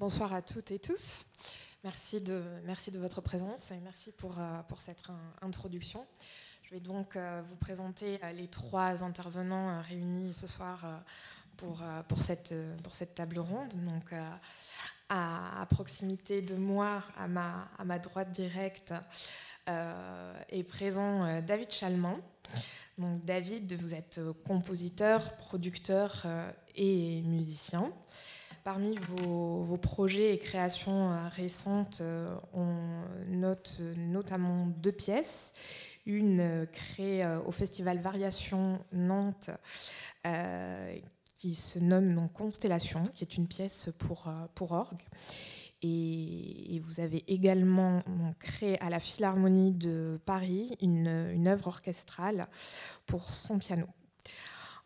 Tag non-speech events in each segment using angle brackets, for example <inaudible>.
Bonsoir à toutes et tous. Merci de, votre présence et merci pour, euh, cette introduction. Je vais donc euh, vous présenter euh, les trois intervenants réunis ce soir pour, cette, table ronde. Donc, à, proximité de moi, à ma, à droite directe, est présent David Chalman. Donc, David, vous êtes compositeur, producteur et musicien. Parmi vos, projets et créations euh, récentes, euh, on note notamment deux pièces. Une euh, créée au Festival Variation Nantes, qui se nomme Constellation, qui est une pièce pour, orgue. Et, vous avez également créé à la Philharmonie de Paris une œuvre orchestrale pour son piano.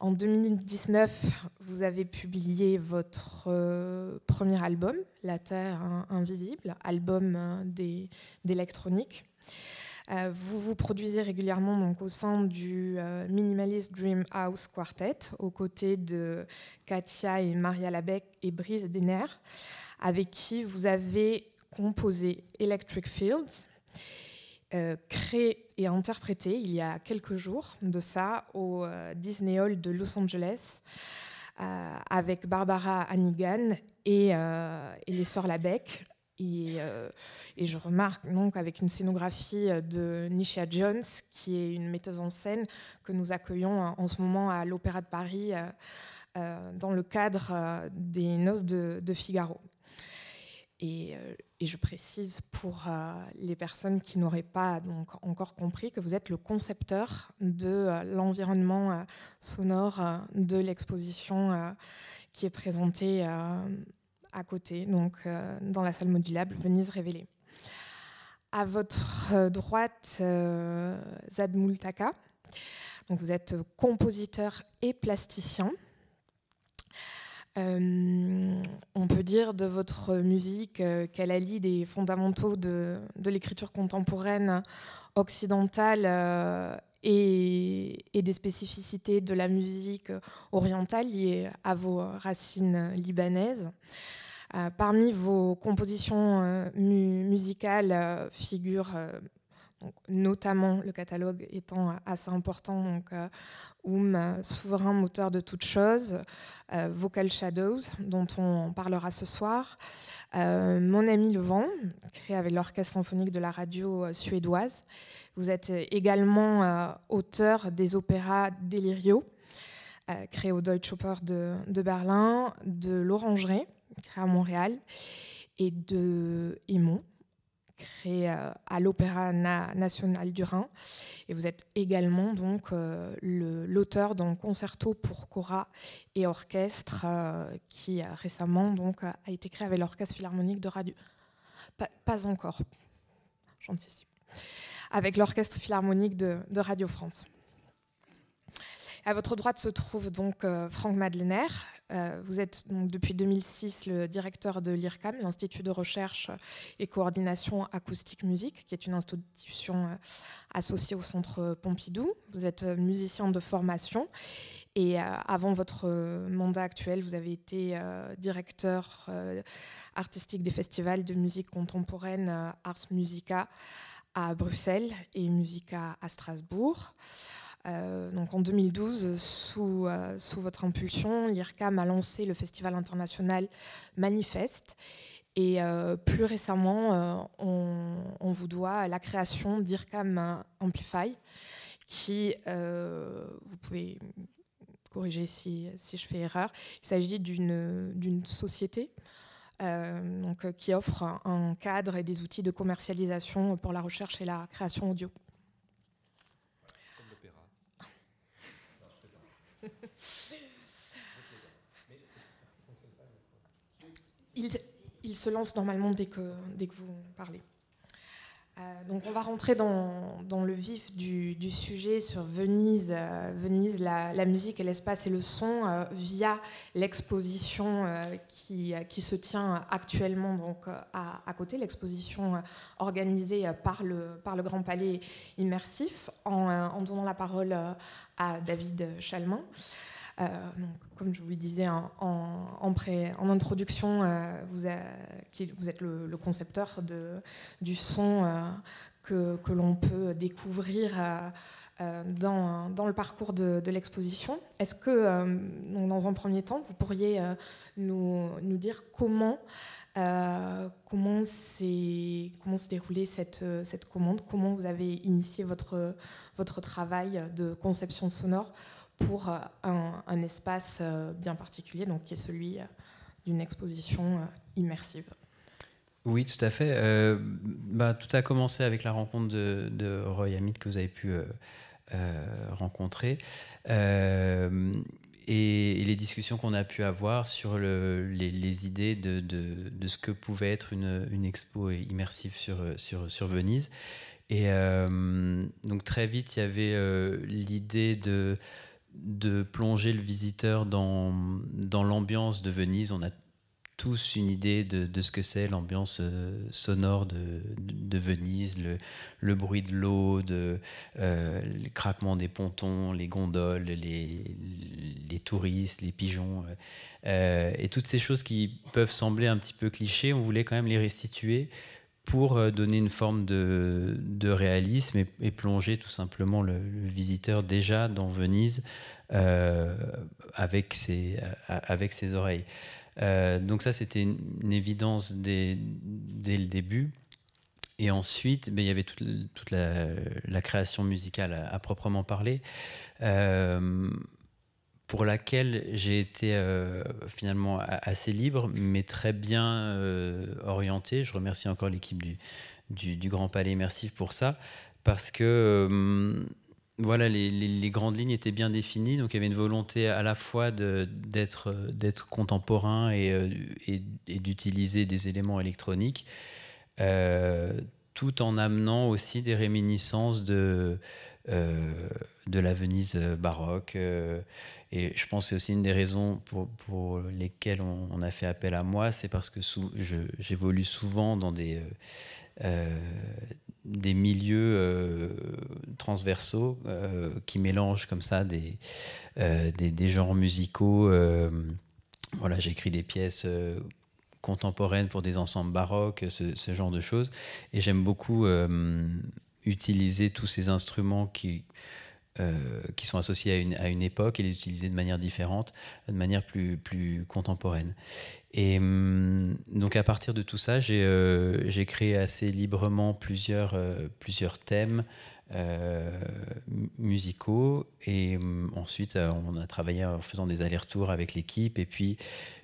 En 2019, vous avez publié votre euh, premier album, La Terre Invisible, album euh, d'électronique. Euh, vous vous produisez régulièrement donc, au sein du Minimalist Dream House Quartet, aux côtés de Katia et Maria Labec et Brise Denner, avec qui vous avez composé Electric Fields. Créé et interprété il y a quelques jours de ça au euh, Disney Hall de Los Angeles euh, avec Barbara Hannigan et, les sœurs Labec. Et, je remarque donc avec une scénographie de Nisha Jones, qui est une metteuse en scène que nous accueillons en ce moment à l'Opéra de Paris dans le cadre des Noces de, Figaro. Euh, et, je précise pour euh, les personnes qui n'auraient pas donc, encore compris que vous êtes le concepteur de euh, l'environnement sonore de l'exposition qui est présentée à côté, donc dans la salle modulable Venise révélée. À votre droite, Zad Multaka. Donc vous êtes compositeur et plasticien. Euh, on peut dire de votre musique euh, qu'elle allie des fondamentaux de, l'écriture contemporaine occidentale euh, et, des spécificités de la musique orientale liées à vos racines libanaises. parmi vos compositions musicales figurent notamment le catalogue étant assez important, donc Oum, souverain moteur de toutes choses, euh, Vocal Shadows, dont on parlera ce soir, euh, Mon ami le vent, créé avec l'orchestre symphonique de la radio euh, suédoise. Vous êtes également auteur des opéras Delirio, créé au Deutsche Oper de, Berlin, de l'Orangerie, créé à Montréal, et de Emon, créé euh, à l'Opéra national du Rhin. Et vous êtes également donc euh, l'auteur d'un concerto pour cora et orchestre euh, qui récemment donc a été créé avec l'orchestre philharmonique de radio. Pas, encore, j'anticipe. Avec l'orchestre philharmonique de, Radio France. À votre droite se trouve donc Franck Madeleiner, euh, vous êtes depuis 2006 le directeur de l'IRCAM, l'Institut de recherche et coordination acoustique musique, qui est une institution euh, associée au Centre Pompidou. Vous êtes euh, musicien de formation et avant votre mandat actuel, vous avez été directeur artistique des festivals de musique contemporaine Ars Musica à Bruxelles et Musica à Strasbourg. Euh, donc en 2012, sous, euh, sous votre impulsion, l'IRCAM a lancé le festival international Manifeste. Et euh, plus récemment, on, vous doit la création d'IRCAM Amplify, qui, vous pouvez corriger si, je fais erreur, il s'agit d'une société qui offre un cadre et des outils de commercialisation pour la recherche et la création audio. Il, se lance normalement dès que, dès que vous parlez. Euh, donc on va rentrer dans, dans le vif du, sujet sur Venise, euh, Venise la, musique et l'espace et le son euh, via l'exposition qui, qui, se tient actuellement donc, à, à côté, l'exposition organisée par le, par le Grand Palais Immersif, en, en donnant la parole à David Chalmin. Comme je vous le disais en, introduction, vous, vous, êtes le, concepteur du son que, que l'on peut découvrir euh, dans, le parcours de, l'exposition. Est-ce que, euh, dans un premier temps, vous pourriez euh, nous, dire comment, s'est déroulée cette, commande, comment vous avez initié votre travail de conception sonore pour un, un espace bien particulier, donc qui est celui d'une exposition immersive oui, tout à fait. bah, tout a commencé avec la rencontre de, Roy Amit que vous avez pu euh, rencontrés. Euh, et, les discussions qu'on a pu avoir sur le, les, idées de, ce que pouvait être une, expo immersive sur, sur, Venise. Et euh, donc très vite, il y avait l'idée de, de plonger le visiteur dans, dans l'ambiance de Venise. On a tous une idée de, ce que c'est l'ambiance euh, sonore de, Venise, le, bruit de l'eau, de, euh, le craquement des pontons, les gondoles, les, les touristes, les pigeons. Euh, et toutes ces choses qui peuvent sembler un petit peu clichés, on voulait quand même les restituer pour donner une forme de, réalisme et, plonger tout simplement le, visiteur déjà dans Venise avec, ses, avec ses oreilles. Euh, donc ça, c'était une, évidence dès, le début. Et ensuite, ben, il y avait toute, la, création musicale à, proprement parler, euh, pour laquelle j'ai été euh, finalement assez libre, mais très bien orienté. Je remercie encore l'équipe du, Grand Palais Immersif pour ça, parce que voilà, les, grandes lignes étaient bien définies, donc il y avait une volonté à la fois d'être contemporain euh, et, d'utiliser des éléments électroniques, euh, tout en amenant aussi des réminiscences euh, de la Venise baroque. Et je pense que c'est aussi une des raisons pour, lesquelles on, a fait appel à moi, c'est parce que j'évolue souvent dans des des milieux euh, transversaux euh, qui mélangent comme ça des, euh, des, genres musicaux. voilà, j'écris des pièces contemporaines pour des ensembles baroques, ce, genre de choses. Et j'aime beaucoup utiliser tous ces instruments qui, qui sont associés à une, à une, époque et les utiliser de manière différente, de manière plus, plus contemporaine. Et hum, donc à partir de tout ça, j'ai euh, créé assez librement plusieurs, euh, plusieurs thèmes euh, musicaux. Et hum, ensuite, on a travaillé en faisant des allers-retours avec l'équipe. Et puis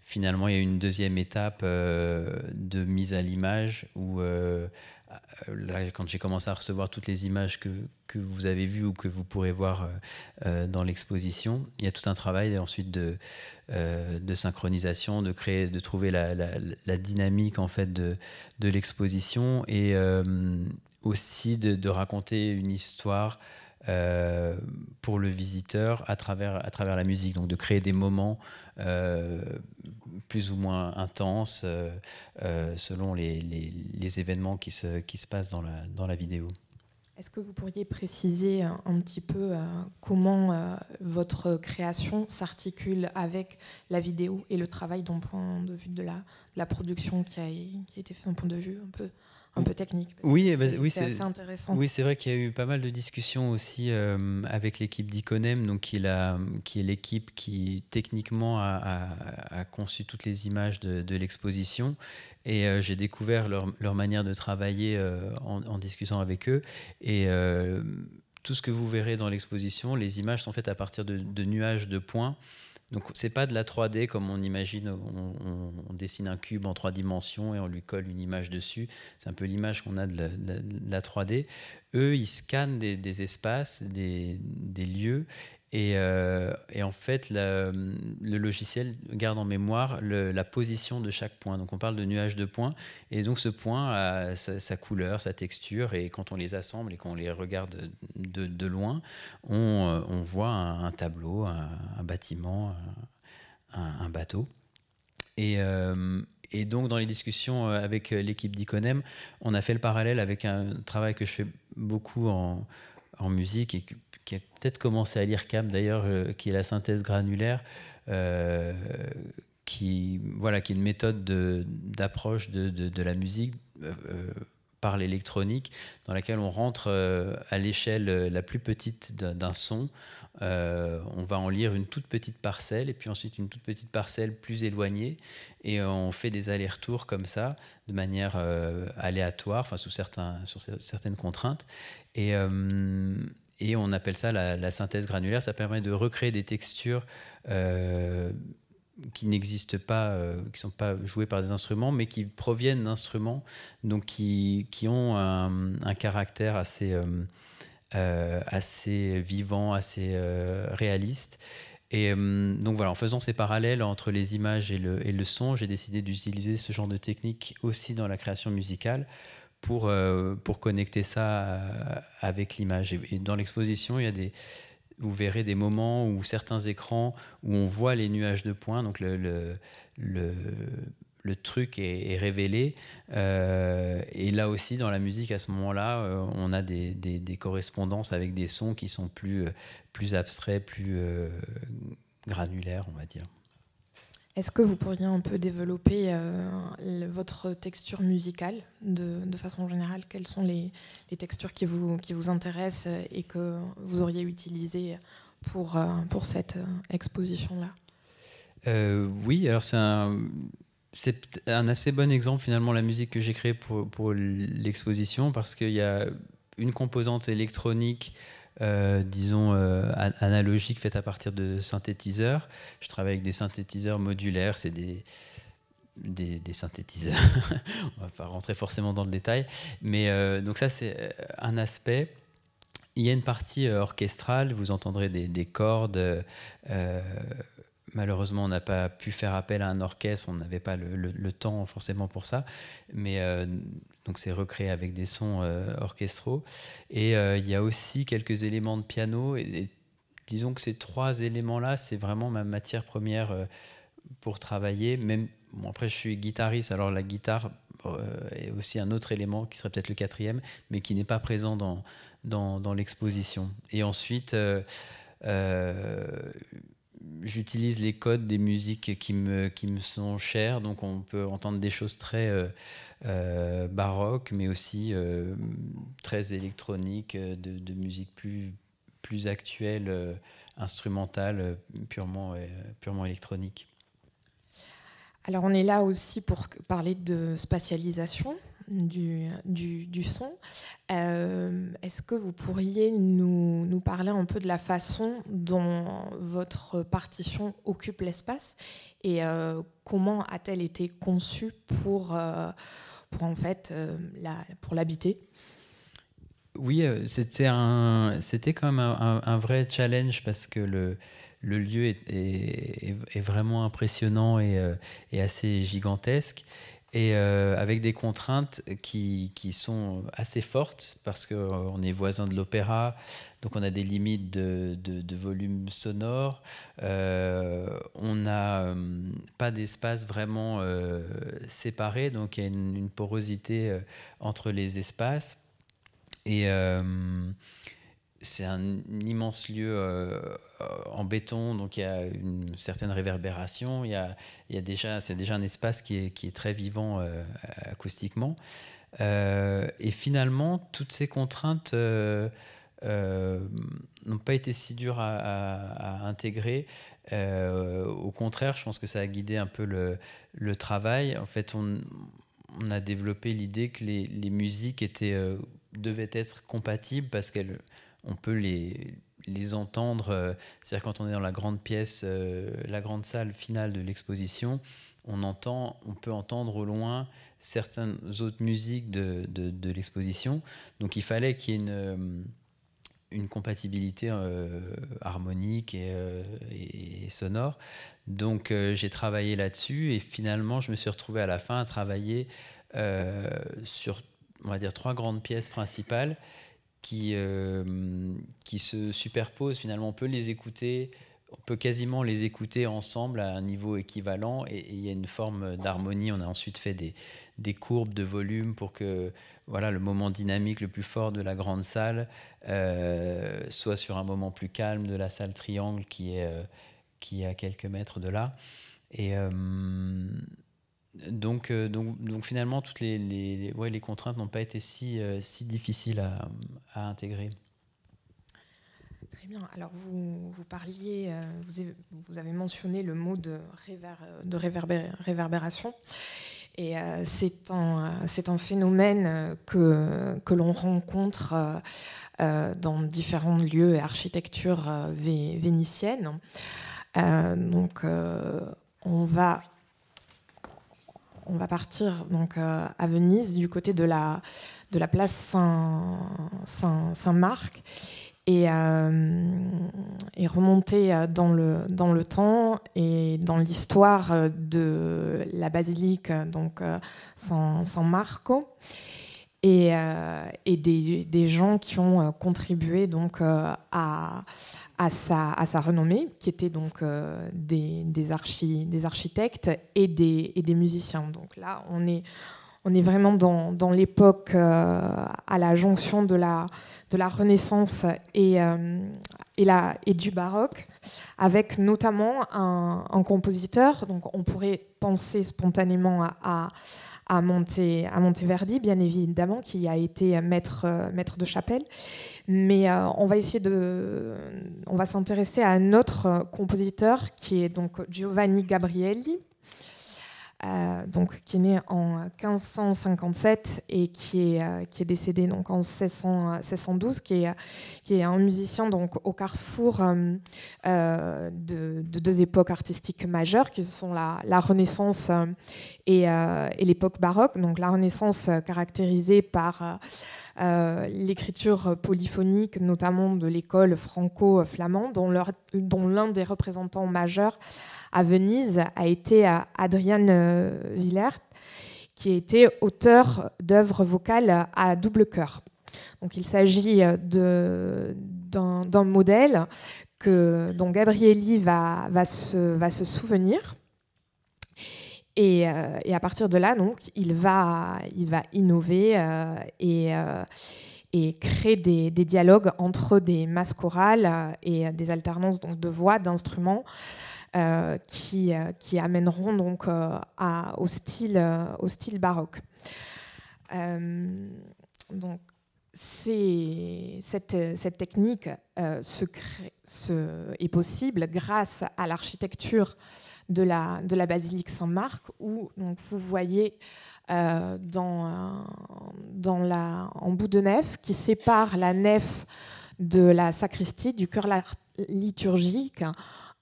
finalement, il y a une deuxième étape de mise à l'image où euh, là, quand j'ai commencé à recevoir toutes les images que, que, vous avez vues ou que vous pourrez voir euh, euh, dans l'exposition, il y a tout un travail ensuite de, de synchronisation, de créer, de trouver la, la, dynamique en fait de, de l'exposition et aussi de, de, raconter une histoire euh, pour le visiteur à travers, à travers la musique, donc de créer des moments euh, plus ou moins intenses euh, selon les, les, événements qui se, qui se passent dans la, dans la vidéo. Est-ce que vous pourriez préciser un, petit peu comment votre création s'articule avec la vidéo et le travail d'un point de vue de la, la production qui a, qui a été fait d'un point de vue un peu un peu technique. oui, eh ben, oui c'est assez intéressant. Oui, c'est vrai qu'il y a eu pas mal de discussions aussi euh, avec l'équipe d'Iconem, donc qui, qui est l'équipe qui techniquement a, conçu toutes les images de, l'exposition. Et euh, j'ai découvert leur, leur, manière de travailler euh, en, discutant avec eux. Et tout ce que vous verrez dans l'exposition, les images sont faites à partir de, de nuages de points. Donc c'est pas de la 3D comme on imagine, on, dessine un cube en trois dimensions et on lui colle une image dessus. C'est un peu l'image qu'on a de la, 3D. Eux, ils scannent des, espaces, des, des, lieux euh, et, en fait, le logiciel garde en mémoire la position de chaque point. Donc on parle de nuage de points. Et donc ce point a sa, couleur, sa texture. Et quand on les assemble et qu'on les regarde de, loin, on, euh, voit un, tableau, un, bâtiment, un, bateau. Et, euh, et, donc dans les discussions avec l'équipe d'Iconem, on a fait le parallèle avec un travail que je fais beaucoup en musique qui a peut-être commencé à lire CAM d'ailleurs, qui est la synthèse granulaire, qui, voilà, qui est une méthode d'approche de, de, la musique par l'électronique, dans laquelle on rentre à l'échelle la plus petite d'un son. Euh, on va en lire une toute petite parcelle et puis ensuite une toute petite parcelle plus éloignée et on fait des allers-retours comme ça de manière euh, aléatoire, enfin sous certains, sur certaines contraintes. Et, euh, et on appelle ça la, synthèse granulaire. Ça permet de recréer des textures qui n'existent pas, qui sont pas jouées par des instruments, mais qui proviennent d'instruments, donc qui, qui ont un, caractère assez euh, assez vivant, assez euh, réaliste. Et euh, donc voilà, en faisant ces parallèles entre les images et le, et le son, j'ai décidé d'utiliser ce genre de technique aussi dans la création musicale pour, pour connecter ça avec l'image. Et, dans l'exposition, il y a des, vous verrez des moments où certains écrans où on voit les nuages de points, donc le, le, le truc est, révélé. Euh, et là aussi, dans la musique, à ce moment-là, euh, on a des, correspondances avec des sons qui sont plus, euh, plus abstraits, plus granulaires, on va dire. Est-ce que vous pourriez un peu développer votre texture musicale de, façon générale? Quelles sont les, textures qui vous, qui vous intéressent et que vous auriez utilisées pour, pour cette exposition-là? Oui, alors c'est un un assez bon exemple finalement la musique que j'ai créée pour, pour l'exposition parce qu'il y a une composante électronique euh, disons euh, analogique faite à partir de synthétiseurs. Je travaille avec des synthétiseurs modulaires, c'est des, des, synthétiseurs. <laughs> On va pas rentrer forcément dans le détail, mais euh, donc ça c'est un aspect. Il y a une partie orchestrale, vous entendrez des, des cordes Malheureusement, on n'a pas pu faire appel à un orchestre, on n'avait pas le, temps forcément pour ça, mais euh, donc c'est recréé avec des sons euh, orchestraux. Et euh, il y a aussi quelques éléments de piano. Disons que ces trois éléments-là, c'est vraiment ma matière première pour travailler. Même après, je suis guitariste, alors la guitare est aussi un autre élément qui serait peut-être le quatrième, mais qui n'est pas présent dans, dans l'exposition. Et ensuite, j'utilise les codes des musiques qui me, sont chères, donc on peut entendre des choses très euh, euh, baroques, mais aussi euh, très électroniques, de, de, musique plus, plus actuelle, instrumentale, purement, purement électronique. Alors on est là aussi pour parler de spatialisation du, du, son. Euh, est-ce que vous pourriez nous, nous, parler un peu de la façon dont votre partition occupe l'espace et euh, comment a-t-elle été conçue pour, euh, pour en fait la, pour l'habiter? Oui, c'était c'était quand même un, vrai challenge parce que le, le lieu est, vraiment impressionnant et, et assez gigantesque et euh, avec des contraintes qui, sont assez fortes parce qu'on est voisin de l'opéra, donc on a des limites de, volume sonore. Euh, on n'a euh, pas d'espace vraiment séparé, donc il y a une, une porosité entre les espaces. Et c'est un immense lieu euh, en béton, donc il y a une certaine réverbération. Il y a, il y a déjà, c'est déjà un espace qui est, qui est très vivant euh, acoustiquement. Euh, et finalement, toutes ces contraintes n'ont pas été si dures à, intégrer. au contraire, je pense que ça a guidé un peu le, le travail. En fait, on, on a développé l'idée que les, les musiques étaient, devaient être compatibles parce qu'elles on peut les, les entendre. Euh, c'est-à-dire quand on est dans la grande pièce, euh, la grande salle finale de l'exposition, on entend, on peut entendre au loin certaines autres musiques de, de, l'exposition. Donc il fallait qu'il y ait une, euh, une compatibilité harmonique et, et, sonore. Donc j'ai travaillé là-dessus et finalement je me suis retrouvé à la fin à travailler sur, on va dire, trois grandes pièces principales qui, euh, qui se superposent finalement. On peut les écouter on peut quasiment les écouter ensemble à un niveau équivalent et il y a une forme d'harmonie. On a ensuite fait des, des, courbes de volume pour que voilà, le moment dynamique le plus fort de la grande salle euh, soit sur un moment plus calme de la salle triangle qui est, euh, qui est à quelques mètres de là. Et euh, donc, donc, donc, finalement, toutes les, les, ouais, les contraintes n'ont pas été si, si difficiles à, à intégrer. Très bien. Alors, vous, vous parliez, euh, vous, avez, vous, avez, mentionné le mot de, réver, de réverbération. Et euh, c'est un, un, phénomène que, que l'on rencontre euh, dans différents lieux et architectures vénitiennes. donc, on va, on va partir donc, à Venise, du côté de la, place Saint-Marc. Saint, Saint et, euh, et, remonter euh, dans le, temps et dans l'histoire euh, de la basilique donc San, Marco et, et des, gens qui ont contribué donc à, à, sa, renommée, qui étaient donc des, des, archi, des architectes et des, musiciens. Donc là, on est vraiment dans, l'époque euh, à la jonction de la, Renaissance et, euh, du baroque, avec notamment un, compositeur. Donc on pourrait penser spontanément à, Monte, à Monteverdi, bien évidemment, qui a été maître, maître de chapelle. Mais euh, on va essayer de, on va s'intéresser à un autre compositeur qui est donc Giovanni Gabrielli euh, donc, qui est né en 1557 et qui est, euh, qui est décédé donc, en 1612, qui est, qui est un musicien donc, au carrefour euh, de, deux époques artistiques majeures, qui sont la, la Renaissance et, et l'époque baroque. Donc, la Renaissance caractérisée par l'écriture polyphonique, notamment de l'école franco-flamande, dont l'un des représentants majeurs à Venise a été Adrian euh, Villert, qui été auteur d'œuvres vocales à double chœur. Donc il s'agit d'un modèle dont Gabrielli va se souvenir. Et, euh, et, à partir de là, donc, il va, il va innover euh, et, et, créer des, dialogues entre des masses chorales et des alternances donc, de voix, d'instruments, euh, qui, euh, qui, amèneront donc euh, au, style, au style baroque. donc, cette, cette, technique se, est possible grâce à l'architecture de la, basilique Saint-Marc, où vous voyez euh, la, en bout de nef qui sépare la nef de la sacristie, du cœur liturgique,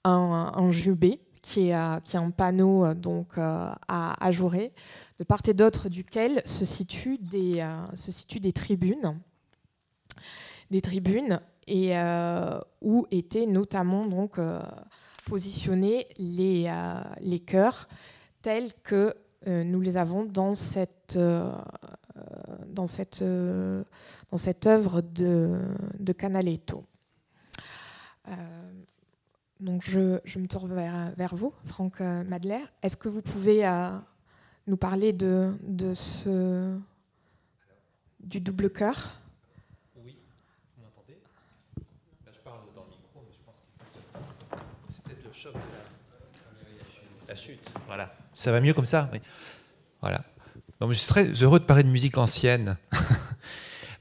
un, jubé qui est, est, un panneau euh, donc, euh, à, jouer, de part et d'autre duquel se situent des, euh, se situent des tribunes, des tribunes et où étaient notamment donc positionnés les, les chœurs tels que nous les avons dans cette cette œuvre de, de Canaletto. Je, me tourne vers, vous, Franck euh, Madler. Est-ce que vous pouvez euh, nous parler de, du double cœur Oui, vous m'entendez Là, je parle dans le micro, mais je pense qu'il faut. C'est peut-être le la, chute. Voilà. Ça va mieux comme ça. Voilà. Donc, je suis très heureux de parler de musique ancienne. <laughs>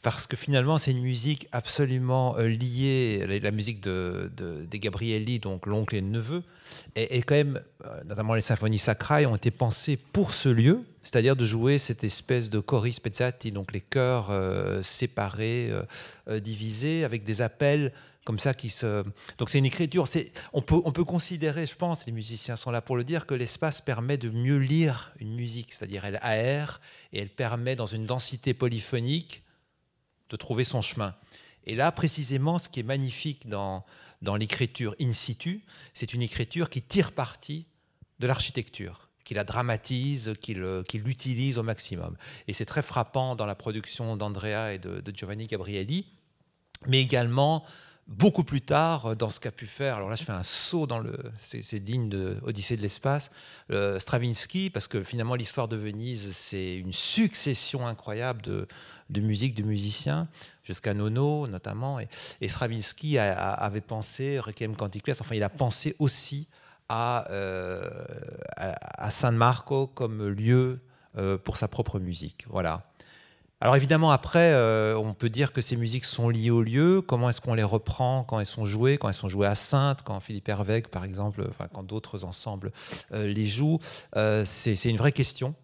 parce que finalement, c'est une musique absolument euh, liée, la musique de, des Gabrielli, donc l'oncle et le neveu, et, quand même, euh, notamment les symphonies sacrailles, ont été pensées pour ce lieu, c'est-à-dire de jouer cette espèce de choris spezzati, donc les chœurs euh, séparés, divisés, avec des appels comme ça qui se. Donc c'est une écriture. On peut on peut considérer, je pense, les musiciens sont là pour le dire, que l'espace permet de mieux lire une musique, c'est-à-dire elle aère et elle permet dans une densité polyphonique de trouver son chemin. Et là, précisément, ce qui est magnifique dans, dans l'écriture in situ, c'est une écriture qui tire parti de l'architecture, qui la dramatise, qui l'utilise au maximum. Et c'est très frappant dans la production d'Andrea et de, Giovanni Gabrielli, mais également beaucoup plus tard, dans ce qu'a pu faire, alors là je fais un saut dans le, c'est digne de Odyssée de l'espace, Stravinsky, parce que finalement l'histoire de Venise, c'est une succession incroyable de, de musique, de musiciens, jusqu'à Nono notamment, et, Stravinsky avait pensé, Requiem Canticles, enfin il a pensé aussi à, à, San Marco comme lieu pour sa propre musique. Voilà. Alors évidemment, après, euh, on peut dire que ces musiques sont liées au lieu. Comment est-ce qu'on les reprend quand elles sont jouées, quand elles sont jouées à Sainte, quand Philippe Hervègue, par exemple, enfin, quand d'autres ensembles euh, les jouent? Euh, C'est une vraie question.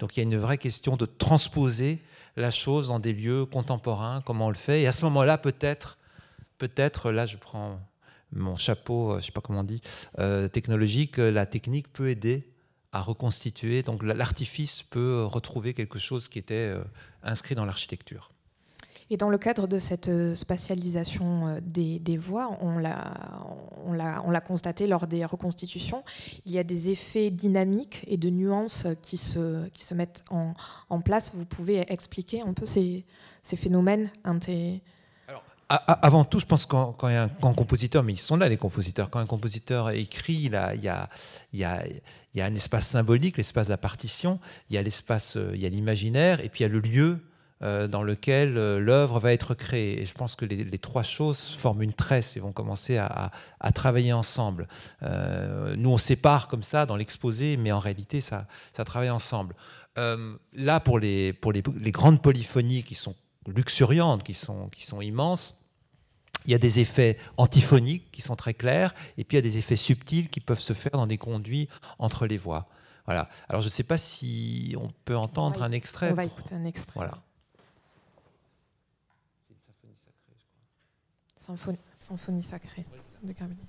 Donc il y a une vraie question de transposer la chose dans des lieux contemporains, comment on le fait. Et à ce moment-là, peut-être, peut-être, là je prends mon chapeau, je ne sais pas comment on dit, technologique, la technique peut aider à reconstituer. Donc l'artifice peut retrouver quelque chose qui était inscrit dans l'architecture. Et dans le cadre de cette euh, spatialisation euh, des, des voix, on l'a constaté lors des reconstitutions, il y a des effets dynamiques et de nuances qui se, qui se mettent en, en place. Vous pouvez expliquer un peu ces, ces phénomènes avant tout, je pense quand, quand un compositeur, mais ils sont là les compositeurs, quand un compositeur écrit, il, y a, y a, y a un espace symbolique, l'espace de la partition, il y a l'espace, euh, il y a l'imaginaire, et puis il y a le lieu euh, dans lequel euh, l'œuvre va être créée. Et je pense que les, trois choses forment une tresse et vont commencer à, à, travailler ensemble. nous, on sépare comme ça dans l'exposé, mais en réalité, ça, ça travaille ensemble. là, pour, les, pour les grandes polyphonies qui sont luxuriantes, qui sont, qui sont immenses, il y a des effets antiphoniques qui sont très clairs, et puis il y a des effets subtils qui peuvent se faire dans des conduits entre les voix. Voilà. Alors je ne sais pas si on peut entendre un extrait. On va écouter un extrait. Voilà. C'est une symphonie sacrée, je crois. Symphonie, sacrée de Carboni.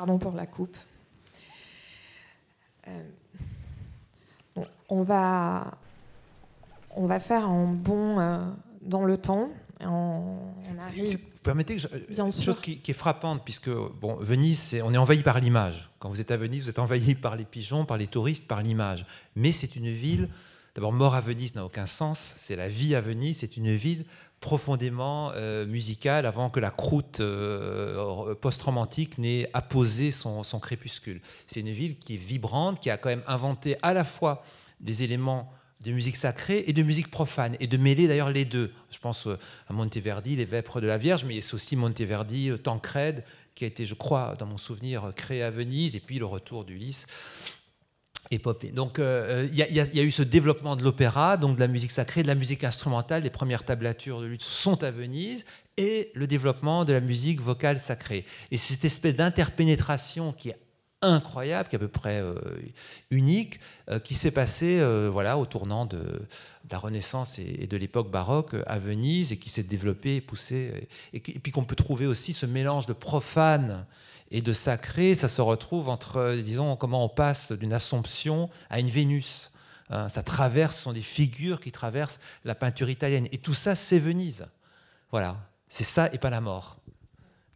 Pardon pour la coupe. Euh, on, va, on va faire un bond euh, dans le temps. On, arrive... Vous permettez que une chose qui, est frappante, puisque bon, Venise, on est envahi par l'image. Quand vous êtes à Venise, vous êtes envahi par les pigeons, par les touristes, par l'image. Mais c'est une ville. Mort à Venise n'a aucun sens. C'est la vie à Venise. C'est une ville profondément euh, musical avant que la croûte euh, post-romantique n'ait apposé son, crépuscule. C'est une ville qui est vibrante, qui a quand même inventé à la fois des éléments de musique sacrée et de musique profane, et de mêler d'ailleurs les deux. Je pense euh, à Monteverdi, les Vêpres de la Vierge, mais il y a aussi Monteverdi, Tancred, qui a été, je crois, dans mon souvenir, créé à Venise, et puis le retour d'Ulysse épopée. Donc euh, il y, a eu ce développement de l'opéra, donc de la musique sacrée, de la musique instrumentale. Les premières tablatures de lutte sont à Venise et le développement de la musique vocale sacrée. Et cette espèce d'interpénétration qui est incroyable, qui est à peu près euh, unique, euh, qui s'est passée voilà, au tournant de, la Renaissance et, de l'époque baroque à Venise et qui s'est développée et poussée. Et puis qu'on peut trouver aussi ce mélange de profane et de sacré, ça se retrouve entre, disons, comment on passe d'une Assomption à une Vénus. Hein, ça traverse, ce sont des figures qui traversent la peinture italienne. Et tout ça, c'est Venise. Voilà, c'est ça et pas la mort.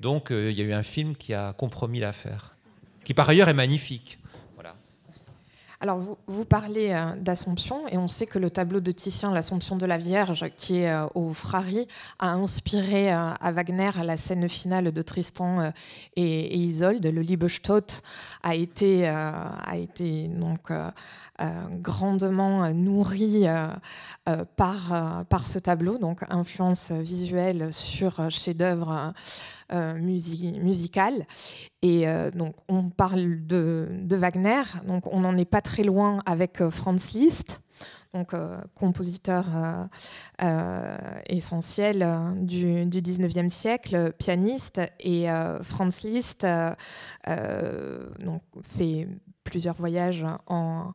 Donc, euh, il y a eu un film qui a compromis l'affaire, qui par ailleurs est magnifique. Alors, vous, parlez euh, d'Assomption, et on sait que le tableau de Titien, l'Assomption de la Vierge, qui est euh, au Frari, a inspiré euh, à Wagner la scène finale de Tristan et, Isolde. Le Liebestod a été, a été donc, grandement nourri par, par ce tableau, donc influence visuelle sur chef-d'œuvre euh, musical. Et euh, donc, on parle de, Wagner, donc on n'en est pas très loin avec euh, Franz Liszt, donc compositeur essentiel du, du, 19e siècle, pianiste. Et Franz Liszt donc, fait plusieurs voyages en,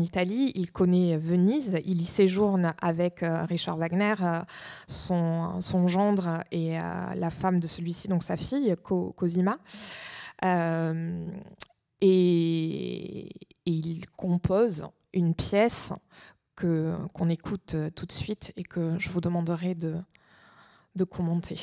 Italie. Il connaît Venise. Il y séjourne avec Richard Wagner, son, son, gendre et la femme de celui-ci, donc sa fille, Cosima. et, il compose une pièce que qu'on écoute tout de suite et que je vous demanderai de, de commenter.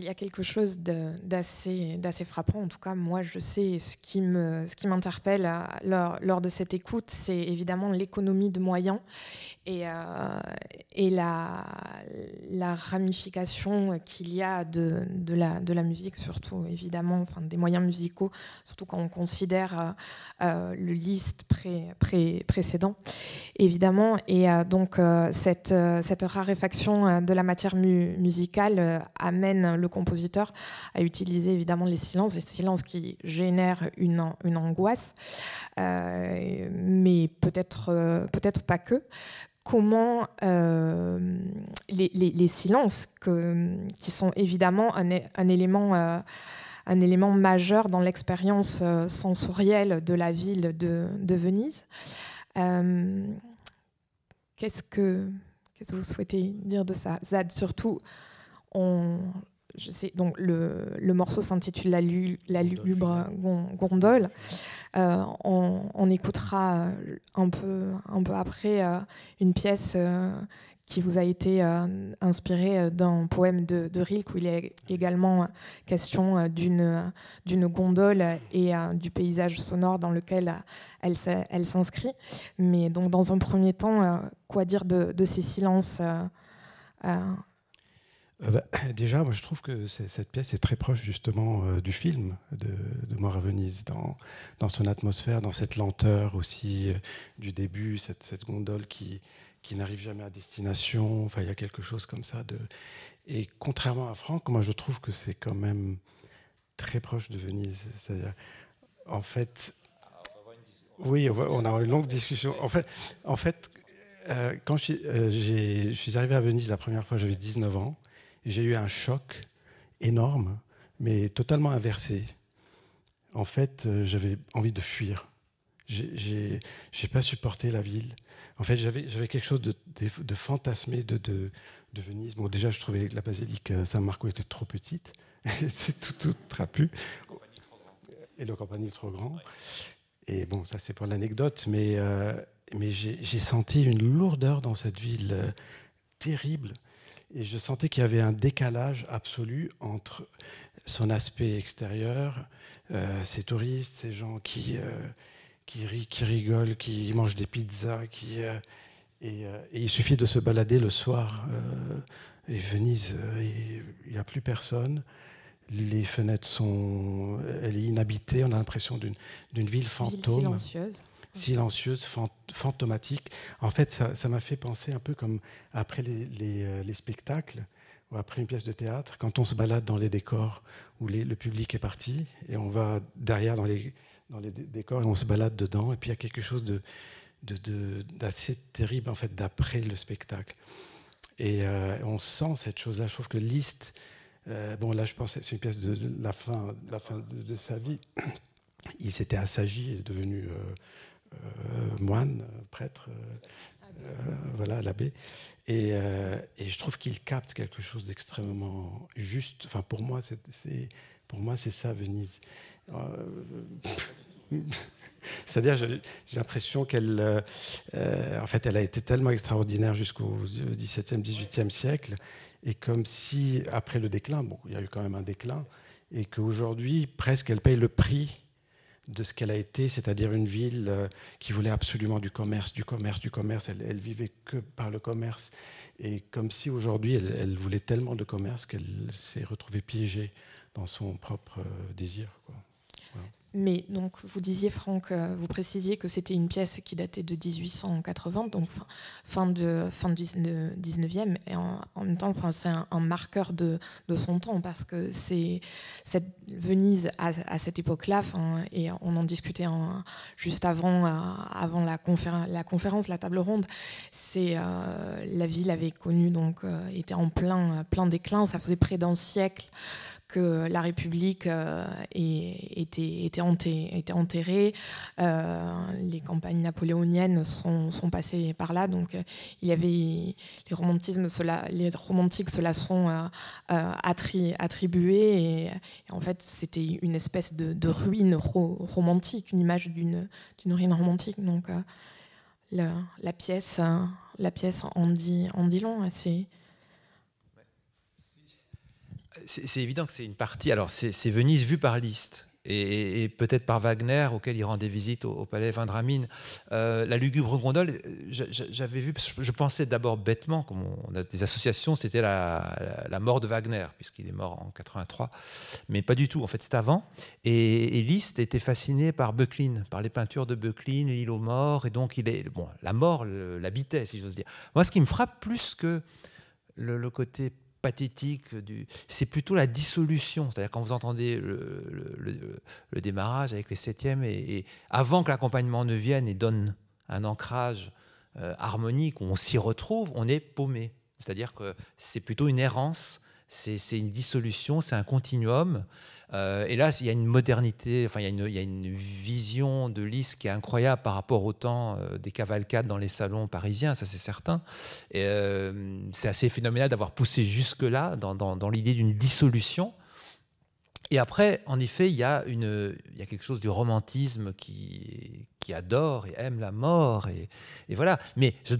Il y a quelque chose d'assez frappant. En tout cas, moi, je sais ce qui m'interpelle euh, lors, lors, de cette écoute, c'est évidemment l'économie de moyens et, euh, et la, la, ramification qu'il y a de, la, musique, surtout évidemment, enfin, des moyens musicaux, surtout quand on considère euh, le liste pré, pré, précédent, évidemment. Et donc cette, raréfaction de la matière musicale amène le compositeur a utilisé évidemment les silences, les silences qui génèrent une, une angoisse, euh, mais peut-être euh, peut-être pas que. Comment euh, les, silences, qui sont évidemment un, un élément majeur dans l'expérience sensorielle de la ville de, Venise. qu'est-ce, que, qu'est-ce que vous souhaitez dire de ça Zad, surtout, on, je sais, donc le, le morceau s'intitule La, la lugubre gondole. Euh, on, écoutera un peu, un peu après euh, une pièce euh, qui vous a été inspirée d'un poème de, de, Rilke où il est également question d'une, d'une gondole et du paysage sonore dans lequel elle, elle s'inscrit. Mais donc dans un premier temps, quoi dire de, de ces silences euh, bah, <clears throat> déjà, moi, je trouve que cette pièce est très proche justement euh, du film de, de Mort à Venise, dans, son atmosphère, dans cette lenteur aussi euh, du début, cette, gondole qui, n'arrive jamais à destination. Enfin, il y a quelque chose comme ça. Et contrairement à Franck, moi, je trouve que c'est quand même très proche de Venise. C'est-à-dire, en fait, oui, on a une longue discussion. En fait, en fait quand je, je suis arrivé à Venise la première fois, j'avais 19 ans j'ai eu un choc énorme, mais totalement inversé. En fait, euh, j'avais envie de fuir. J'ai pas supporté la ville. En fait, j'avais quelque chose de, fantasmé de, de, de, Venise. Bon, déjà, je trouvais que la basilique euh, Saint-Marco était trop petite. <laughs> C'est tout, tout trapu. Et le campanile trop grand. Et bon, ça, c'est pour l'anecdote. Mais, euh, mais j'ai senti une lourdeur dans cette ville terrible. Et je sentais qu'il y avait un décalage absolu entre son aspect extérieur, euh, ces touristes, ces gens qui, euh, qui, rient, qui rigolent, qui mangent des pizzas, qui, euh, et, il suffit de se balader le soir. et Venise, il n'y a plus personne. Les fenêtres sont, elle est inhabitée. On a l'impression d'une ville fantôme. Ville silencieuse silencieuse, fantomatique. En fait, ça m'a fait penser un peu comme après les, les, euh, spectacles, ou après une pièce de théâtre, quand on se balade dans les décors où le public est parti, et on va derrière dans les, décors et on se balade dedans, et puis il y a quelque chose de, d'assez terrible en fait d'après le spectacle. Et euh, on sent cette chose-là. Je trouve que Liszt, euh, bon là je pense c'est une pièce de, la fin, de, sa vie. Il s'était assagi, et devenu euh, moine, prêtre, voilà l'abbé. Et, et, je trouve qu'il capte quelque chose d'extrêmement juste. Enfin pour moi c'est, pour moi c'est ça Venise. <laughs> C'est-à-dire, j'ai l'impression qu'elle, euh, euh, en fait, elle a été tellement extraordinaire jusqu'au XVIIe, XVIIIe siècle, et comme si, après le déclin, bon, il y a eu quand même un déclin, et qu'aujourd'hui, presque, elle paye le prix de ce qu'elle a été, c'est-à-dire une ville euh, qui voulait absolument du commerce, du commerce, du commerce. Elle, vivait que par le commerce, et comme si aujourd'hui, elle, voulait tellement de commerce qu'elle s'est retrouvée piégée dans son propre désir. Quoi. Mais donc, vous disiez, Franck, euh, vous précisiez que c'était une pièce qui datait de 1880, donc fin, de, fin du 19e, et en, même temps, enfin, c'est un, marqueur de, son temps, parce que cette Venise à, cette époque-là, et on en discutait juste avant, euh, avant la, conférence, la table ronde, euh, la ville avait connu, donc, était en plein, plein déclin, ça faisait près d'un siècle que la République euh, était, enterrée. Euh, les campagnes napoléoniennes sont, passées par là. Donc, euh, il y avait les, romantismes, cela, les romantiques cela sont attribués. Et, en fait, c'était une espèce de, ruine romantique, une image d'une ruine romantique. Donc, la, la, pièce, la pièce en dit, en dit long. C'est c'est évident que c'est une partie. Alors, c'est Venise vue par Liszt. Et, peut-être par Wagner, auquel il rendait visite au, palais Vendramine. Euh, la lugubre gondole, j'avais vu, je pensais d'abord bêtement, comme on a des associations, c'était la, mort de Wagner, puisqu'il est mort en 83, mais pas du tout, en fait c'est avant. Et, Liszt était fasciné par Böcklin, par les peintures de Böcklin, l'île aux morts, et donc il est, bon, la mort l'habitait, si j'ose dire. Moi, ce qui me frappe plus que le côté pathétique, du... c'est plutôt la dissolution. C'est-à-dire quand vous entendez le, démarrage avec les septièmes, et, avant que l'accompagnement ne vienne et donne un ancrage euh, harmonique où on s'y retrouve, on est paumé. C'est-à-dire que c'est plutôt une errance, c'est une dissolution, c'est un continuum. Euh, et là, il y a une modernité, enfin, il y a une, vision de Lys qui est incroyable par rapport au temps euh, des cavalcades dans les salons parisiens, ça c'est certain. Euh, c'est assez phénoménal d'avoir poussé jusque-là dans, dans, l'idée d'une dissolution. Et après, en effet, il y, il y a quelque chose du romantisme qui, adore et aime la mort. Et, voilà. Mais ce,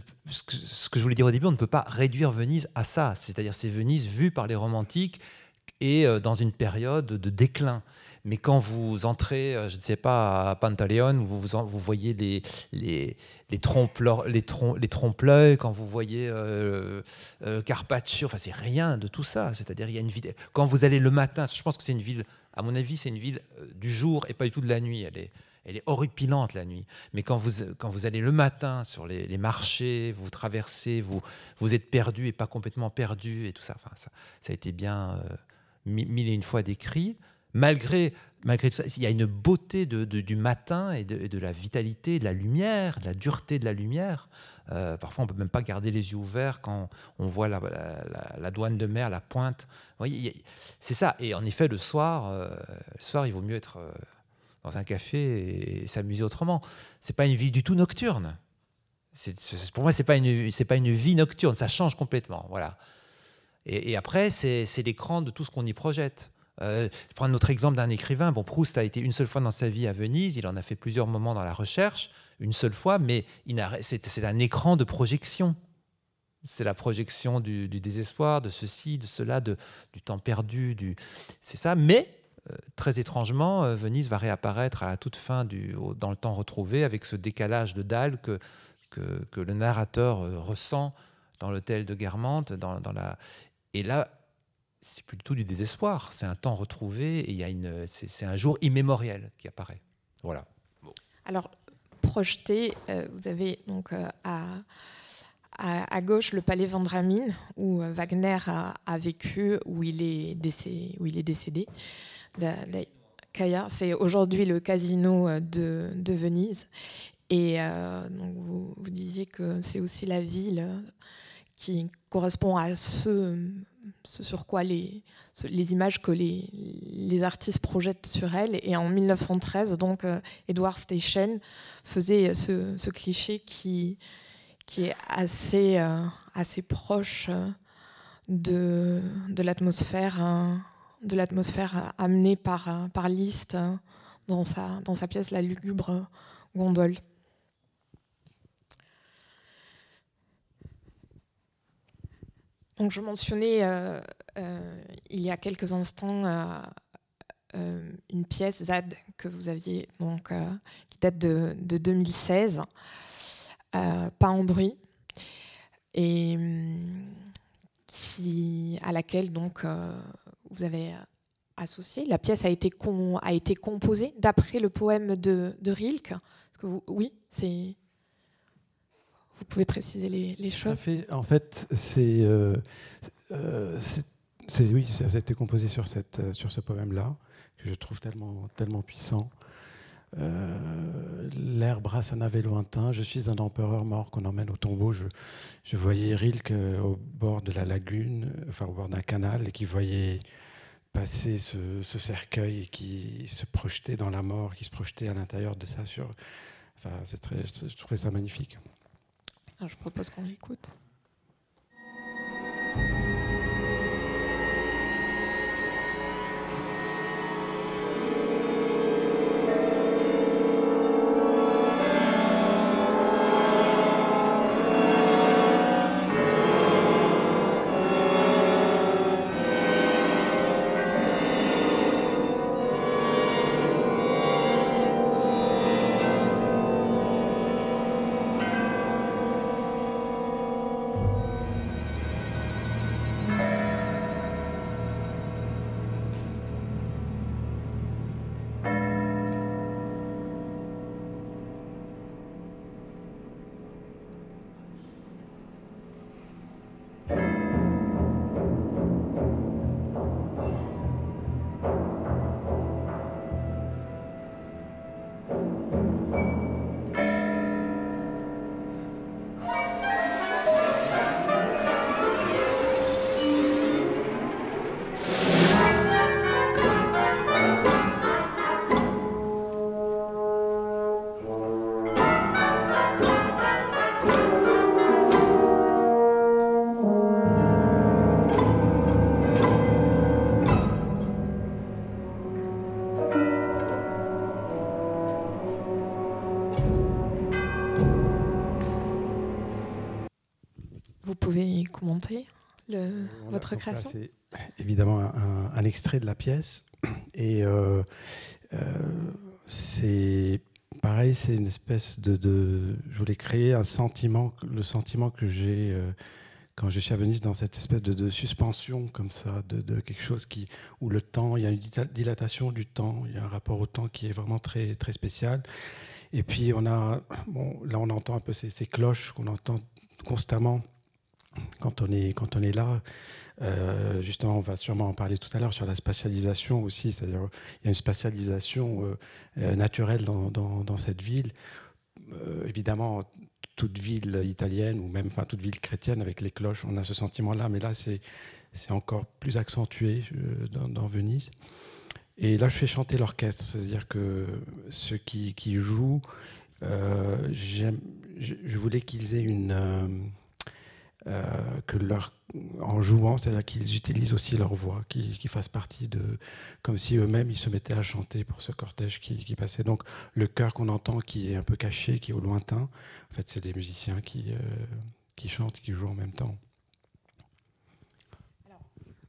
que, je voulais dire au début, on ne peut pas réduire Venise à ça. C'est-à-dire, c'est Venise vue par les romantiques et euh, dans une période de déclin. Mais quand vous entrez, euh, je ne sais pas, à Pantaleon, vous, vous, voyez les, les, les trompe-l'œil, les, quand vous voyez euh, Carpaccio, enfin, c'est rien de tout ça. C'est-à-dire, il y a une ville. Quand vous allez le matin, je pense que c'est une ville, à mon avis, c'est une ville du jour et pas du tout de la nuit. Elle est, elle est horripilante la nuit. Mais quand vous, quand vous allez le matin sur les, marchés, vous traversez, vous, vous êtes perdu et pas complètement perdu et tout ça. Enfin, ça, ça a été bien mille et une fois décrit. Malgré, malgré tout ça, il y a une beauté de, du matin et de, la vitalité, de la lumière, de la dureté de la lumière. Euh, parfois, on peut même pas garder les yeux ouverts quand on voit la, douane de mer, la pointe. C'est ça. Et en effet, le soir, euh, le soir, il vaut mieux être euh, dans un café et, s'amuser autrement. C'est pas une vie du tout nocturne. pour moi, c'est pas une, c'est pas une vie nocturne. Ça change complètement. Voilà. Et, après, c'est l'écran de tout ce qu'on y projette. Euh, je prends un autre exemple d'un écrivain. Bon, Proust a été une seule fois dans sa vie à Venise. Il en a fait plusieurs moments dans la recherche, une seule fois, mais c'est un écran de projection. C'est la projection du, désespoir, de ceci, de cela, de, du temps perdu. Du... C'est ça. Mais très étrangement, euh, Venise va réapparaître à la toute fin du, dans le temps retrouvé avec ce décalage de dalles que, que, que le narrateur ressent dans l'hôtel de Guermantes, dans, dans la, et là, c'est plutôt du désespoir. C'est un temps retrouvé et il y a une, c'est, un jour immémoriel qui apparaît. Voilà. Alors, projeté, euh, vous avez donc euh, à, à, gauche le palais Vendramine, où Wagner a, vécu, où il est, décédé, où il est décédé. C'est aujourd'hui le casino de, de Venise. Et donc vous, disiez que c'est aussi la ville qui correspond à ce, sur quoi les, images que les, artistes projettent sur elle. Et en 1913, donc, euh, Edward Station faisait ce, cliché qui, est assez, euh, proche euh, de, de l'atmosphère hein, de l'atmosphère amenée par, par Liszt hein, dans sa, pièce La lugubre gondole. Je mentionnais euh, euh, il y a quelques instants euh, une pièce ZAD que vous aviez, donc, qui date de, 2016, Pas en bruit, et qui, à laquelle donc, vous avez associé. La pièce a été, a été composée d'après le poème de, de Rilke. Que vous, oui, c'est vous pouvez préciser les, choses? En fait, c'est, euh, euh, c'est, oui, ça a été composé sur, cette, euh, sur ce poème-là, que je trouve tellement, tellement puissant. L'air brasse un ave lointain, je suis un empereur mort qu'on emmène au tombeau. Je, je voyais Rilke au bord de la lagune, enfin au bord d'un canal, et qui voyait passer ce, ce, cercueil et qui se projetait dans la mort, qui se projetait à l'intérieur de ça. Sur, enfin, c'est très, je trouvais ça magnifique. Je propose qu'on l'écoute. Votre création? C'est évidemment un, extrait de la pièce. Et euh, euh, c'est pareil, c'est une espèce de, Je voulais créer un sentiment, le sentiment que j'ai euh, quand je suis à Venise, dans cette espèce de, suspension comme ça, de, quelque chose qui, où le temps, il y a une dilatation du temps, il y a un rapport au temps qui est vraiment très, très spécial. Et puis on a, bon, là on entend un peu ces, ces cloches qu'on entend constamment quand on est, quand on est là. Euh, justement, on va sûrement en parler tout à l'heure sur la spatialisation aussi, c'est-à-dire il y a une spatialisation euh, euh, naturelle dans, cette ville. évidemment, toute ville italienne ou même enfin, toute ville chrétienne avec les cloches, on a ce sentiment-là, mais là c'est encore plus accentué dans, Venise. Et là, je fais chanter l'orchestre, c'est-à-dire que ceux qui, jouent, je, voulais qu'ils aient une euh, que leur, en jouant, c'est-à-dire qu'ils utilisent aussi leur voix, qu'ils fassent partie de, comme si eux-mêmes ils se mettaient à chanter pour ce cortège qui, passait. Donc le chœur qu'on entend qui est un peu caché, qui est au lointain, en fait c'est des musiciens qui, euh, qui chantent, qui jouent en même temps.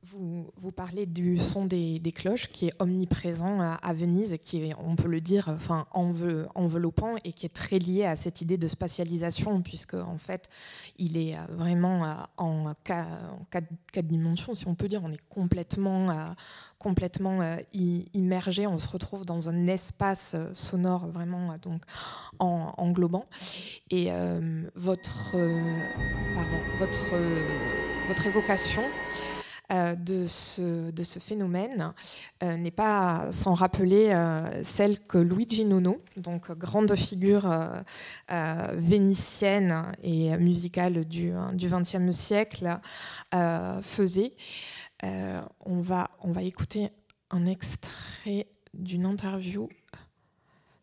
Vous, parlez du son des, cloches qui est omniprésent à, Venise, qui est, on peut le dire, enveloppant et qui est très lié à cette idée de spatialisation, puisque en fait, il est vraiment en, quatre, dimensions, si on peut dire. On est complètement, complètement immergé, on se retrouve dans un espace sonore vraiment donc en, englobant. Et votre, évocation euh, de, ce, de ce phénomène euh, n'est pas sans rappeler euh, celle que Luigi Nono, donc grande figure vénitienne et musicale du XXe siècle, faisait. on, va, écouter un extrait d'une interview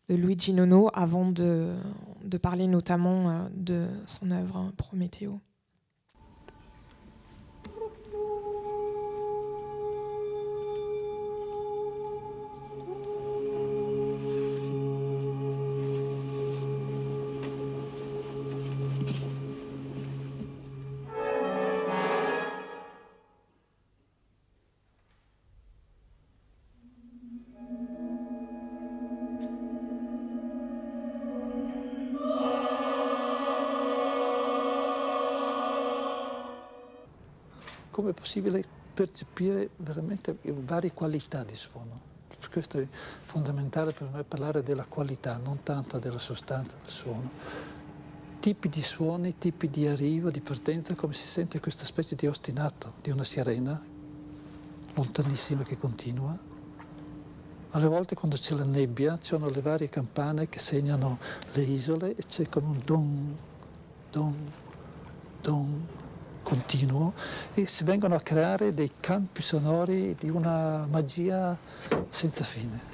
de Luigi Nono avant de, de parler notamment de son œuvre Prométhéo. Possibile percepire veramente varie qualità di suono. Questo è fondamentale per me parlare della qualità, non tanto della sostanza del suono. Tipi di suoni, tipi di arrivo, di partenza, come si sente questa specie di ostinato di una sirena, lontanissima che continua. Alle volte quando c'è la nebbia ci sono le varie campane che segnano le isole e c'è come un don, don, don, continuo e si vengono a creare dei campi sonori di una magia senza fine.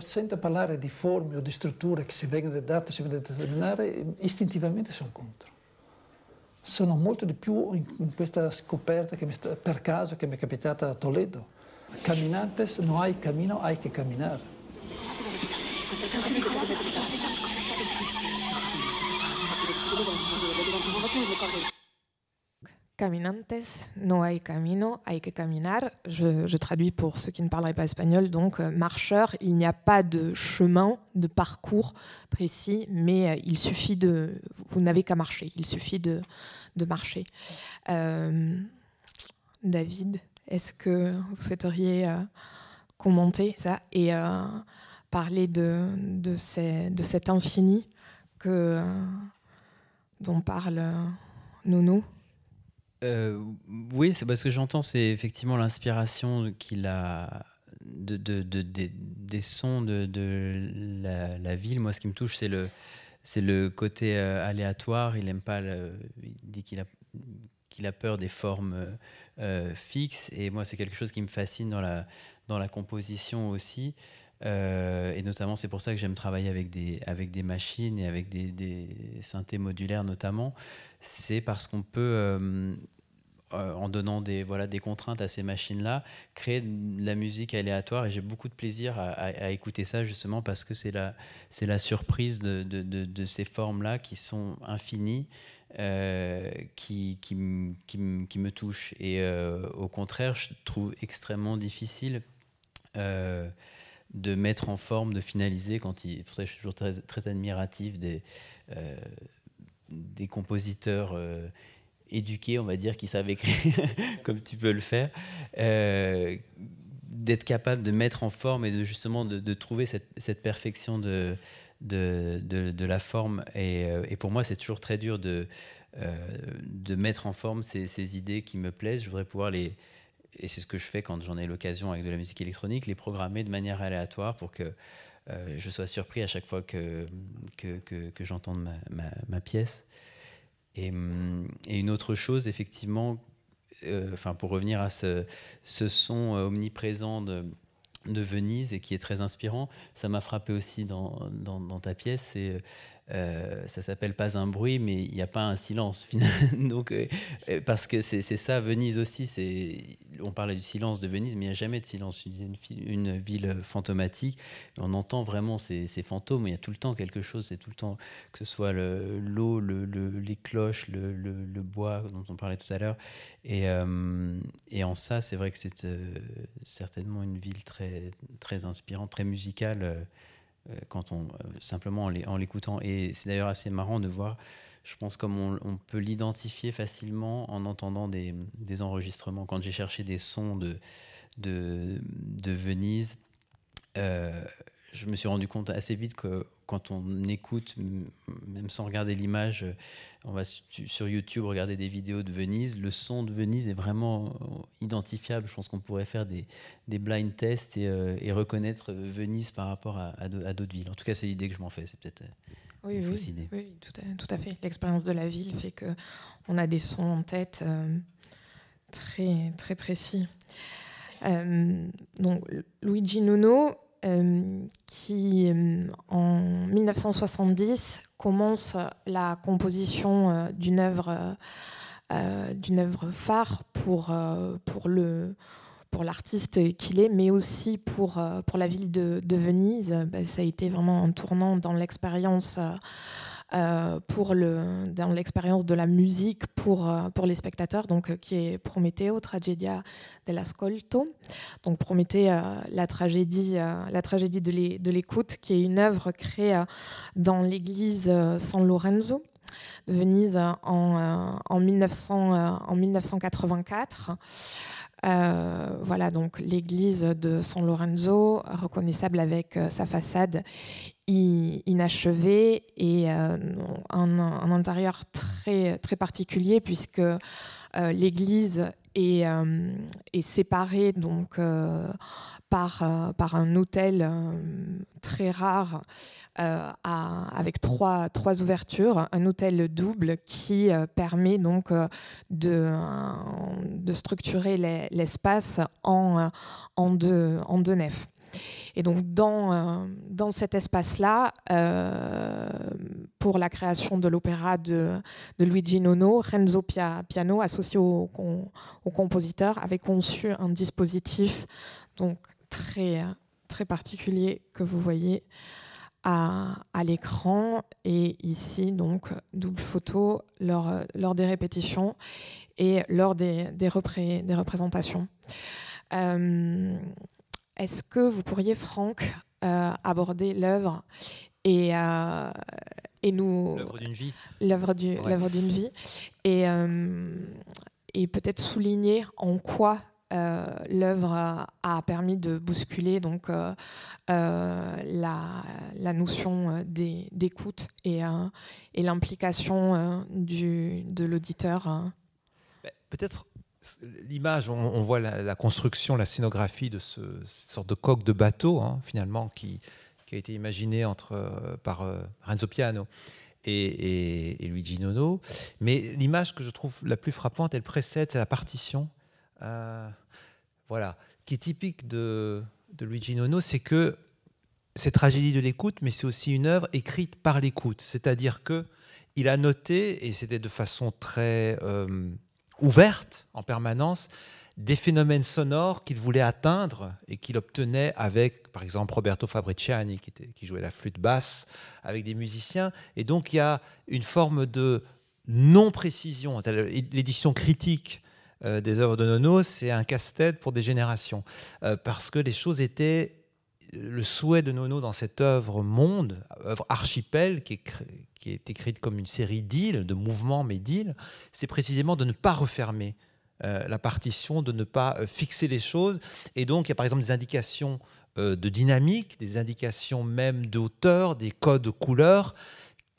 Sento parlare di forme o di strutture che si vengono date, si vengono determinare, istintivamente sono contro. Sono molto di più in, in questa scoperta che mi, per caso che mi è capitata a Toledo. Caminantes no hay camino, hay que caminar. Caminantes, no hay camino, hay que caminar. Je, traduis pour ceux qui ne parleraient pas espagnol. Donc, euh, marcheur, il n'y a pas de chemin, de parcours précis, mais euh, il suffit de. Vous n'avez qu'à marcher. Il suffit de, marcher. Euh, David, est-ce que vous souhaiteriez commenter ça et parler de cet infini que, dont parle Nono? Euh, oui, c'est parce que j'entends, c'est effectivement l'inspiration qu'il a de, de, de, des sons de, la, ville. Moi, ce qui me touche, c'est le, c'est le côté euh, aléatoire. Il aime pas, il dit qu'il a, qu'il a peur des formes euh, fixes. Et moi, c'est quelque chose qui me fascine dans la, dans la composition aussi. Et notamment, c'est pour ça que j'aime travailler avec des, avec des machines et avec des, synthés modulaires notamment c'est parce qu'on peut, euh, euh, en donnant des, voilà, des contraintes à ces machines-là, créer de la musique aléatoire. Et j'ai beaucoup de plaisir à, écouter ça, justement, parce que c'est la, la surprise de, de, de, ces formes-là qui sont infinies. Euh, qui, qui, qui, qui, me touchent. Et au contraire, je trouve extrêmement difficile de mettre en forme, de finaliser. Quand il, pour ça, je suis toujours très, très admiratif des, des compositeurs euh, éduqués, on va dire, qui savent écrire <laughs> comme tu peux le faire, euh, d'être capable de mettre en forme et de justement de, trouver cette, perfection de, de, de, la forme. Et, euh, et pour moi, c'est toujours très dur de, de mettre en forme ces, ces, idées qui me plaisent. Je voudrais pouvoir les... Et c'est ce que je fais quand j'en ai l'occasion avec de la musique électronique, les programmer de manière aléatoire pour que euh, je sois surpris à chaque fois que, que, que, j'entende ma, pièce. Et, hum, et, une autre chose, effectivement, euh, pour revenir à ce, son omniprésent de, Venise et qui est très inspirant. Ça m'a frappé aussi dans, dans, ta pièce. C'est euh, ça s'appelle pas un bruit, mais il n'y a pas un silence. <laughs> Donc, euh, euh, parce que c'est ça, Venise aussi. On parlait du silence de Venise, mais il n'y a jamais de silence. Une, une ville fantomatique. On entend vraiment ces, ces, fantômes. Il y a tout le temps quelque chose. C'est tout le temps que ce soit l'eau, le, les cloches, le, bois dont on parlait tout à l'heure. Et, en ça, c'est vrai que c'est certainement une ville très inspirante, très musicale. Euh, quand on, euh, simplement en l'écoutant. Et c'est d'ailleurs assez marrant de voir, je pense, comme on, peut l'identifier facilement en entendant des, enregistrements. Quand j'ai cherché des sons de, de, de Venise, euh, je me suis rendu compte assez vite que quand on écoute, même sans regarder l'image, on va sur YouTube regarder des vidéos de Venise, le son de Venise est vraiment identifiable. Je pense qu'on pourrait faire des, des blind tests et, euh, reconnaître Venise par rapport à, d'autres villes. En tout cas, c'est l'idée que je m'en fais. C'est peut-être oui, oui, oui, tout à, tout à fait. L'expérience de la ville fait que on a des sons en tête euh, très très précis. Euh, donc Luigi Nono, euh, qui, euh, en 1970, commence la composition euh, d'une œuvre, d'une œuvre phare pour, pour le pour l'artiste qu'il est, mais aussi pour, pour la ville de, de Venise. Bah, ça a été vraiment un tournant dans l'expérience euh, pour dans l'expérience de la musique pour, euh, pour les spectateurs, donc, euh, qui est Prometeo, Tragedia dell'Ascolto. Donc Prométhée, la tragédie, la tragédie de l'écoute, qui est une œuvre créée dans l'église San Lorenzo. Venise en, en, 1900, en 1984. voilà donc l'église de San Lorenzo, reconnaissable avec sa façade inachevé et euh, un, intérieur très, particulier puisque euh, l'église est, euh, est, séparée donc, par, un hôtel très rare avec trois, trois ouvertures, un hôtel double qui permet donc de, structurer l'espace en, en deux nefs. Et donc dans, euh, dans cet espace-là, euh, pour la création de l'opéra de, Luigi Nono, Renzo Piano, associé au, compositeur, avait conçu un dispositif donc très, très particulier que vous voyez à, l'écran et ici donc double photo lors, lors des répétitions et lors des, des, des représentations. Euh, est-ce que vous pourriez, Franck, euh, aborder l'œuvre et, euh, et nous. L'œuvre d'une vie. L'œuvre d'une vie. Et, euh, et peut-être souligner en quoi l'œuvre a permis de bousculer donc, la, la, notion d'écoute et, et l'implication de l'auditeur. Ben, peut-être l'image, on, voit la, construction, la scénographie de ce, cette sorte de coque de bateau, hein, finalement, qui, a été imaginé entre, euh, par euh, Renzo Piano et, Luigi Nono. Mais l'image que je trouve la plus frappante, elle précède, c'est la partition. Euh, voilà, qui est typique de, de Luigi Nono, c'est que c'est tragédie de l'écoute, mais c'est aussi une œuvre écrite par l'écoute. C'est-à-dire que il a noté, et c'était de façon très ouverte en permanence des phénomènes sonores qu'il voulait atteindre et qu'il obtenait avec, par exemple, Roberto Fabriciani, qui, jouait la flûte basse, avec des musiciens. Et donc, il y a une forme de non-précision. L'édition critique euh, des œuvres de Nono, c'est un casse-tête pour des générations, euh, parce que les choses étaient le souhait de Nono dans cette œuvre monde, œuvre archipel, qui est, qui est écrite comme une série d'îles, de mouvements mais d'îles, c'est précisément de ne pas refermer euh, la partition, de ne pas euh, fixer les choses. Et donc, il y a par exemple des indications euh, de dynamique, des indications même d'auteur, des codes couleurs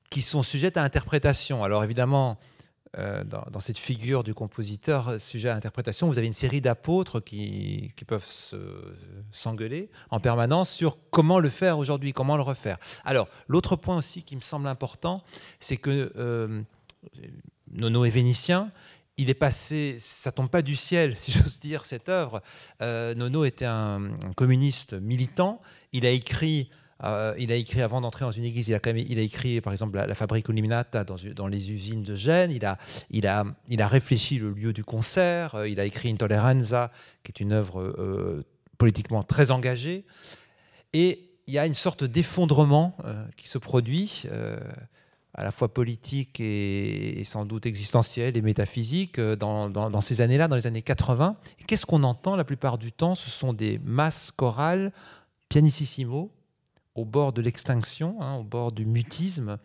qui sont sujettes à interprétation. Alors évidemment, euh, dans, cette figure du compositeur euh, sujet à interprétation, vous avez une série d'apôtres qui, peuvent s'engueuler en permanence sur comment le faire aujourd'hui, comment le refaire. Alors, l'autre point aussi qui me semble important, c'est que euh, Nono est vénitien, il est passé, ça tombe pas du ciel, <laughs> si j'ose dire, cette œuvre. Nono était un, communiste militant. Il a écrit. Euh, il a écrit avant d'entrer dans une église, il a, quand même, il a écrit par exemple la, fabrique Illuminata dans, dans, les usines de Gênes, il a, il, a, il a réfléchi le lieu du concert, euh, il a écrit Intoleranza, qui est une œuvre politiquement très engagée. Et il y a une sorte d'effondrement qui se produit à la fois politique et, sans doute existentielle et métaphysique euh, dans, ces années-là, dans les années 80. Qu'est-ce qu'on entend la plupart du temps? Ce sont des masses chorales pianissimo au bord de l'extinction, hein, au bord du mutisme.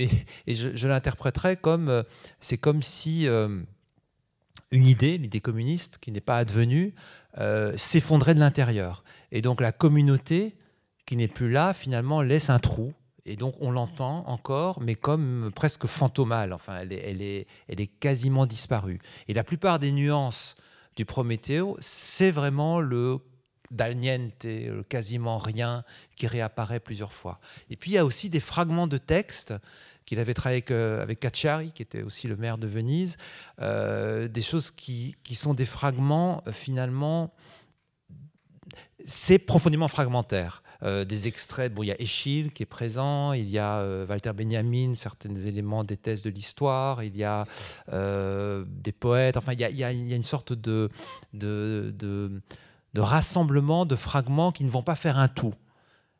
Et, je, l'interpréterais comme euh, c'est comme si euh, une idée, l'idée communiste, qui n'est pas advenue, s'effondrait de l'intérieur. Et donc la communauté qui n'est plus là, finalement, laisse un trou et donc on l'entend encore, mais comme presque fantomale. Enfin, elle est, elle est, elle est quasiment disparue. Et la plupart des nuances du Prométhée, c'est vraiment le d'Alniente, quasiment rien, qui réapparaît plusieurs fois. Et puis il y a aussi des fragments de texte qu'il avait travaillé avec, euh, Cacciari, qui était aussi le maire de Venise, euh, des choses qui, qui, sont des fragments euh, finalement, c'est profondément fragmentaire. Euh, des extraits. Bon, il y a Échille qui est présent, il y a euh, Walter Benjamin, certains éléments des thèses de l'histoire, il y a euh, des poètes. Enfin, il y a, il y a, une sorte de, de, de, rassemblement de fragments qui ne vont pas faire un tout.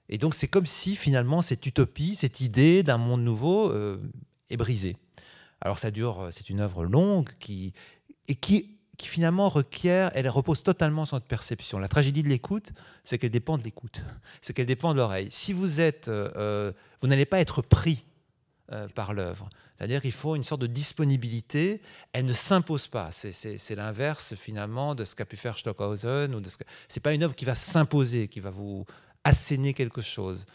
Et donc, c'est comme si finalement cette utopie, cette idée d'un monde nouveau est brisée. Alors, ça dure, c'est une œuvre longue qui, et qui qui finalement requiert, elle repose totalement sur notre perception. La tragédie de l'écoute, c'est qu'elle dépend de l'écoute, c'est qu'elle dépend de l'oreille. Si vous êtes, euh, euh, vous n'allez pas être pris euh, par l'œuvre. C'est-à-dire qu'il faut une sorte de disponibilité. Elle ne s'impose pas. C'est l'inverse finalement de ce qu'a pu faire Stockhausen. Ce C'est pas une œuvre qui va s'imposer, qui va vous asséner quelque chose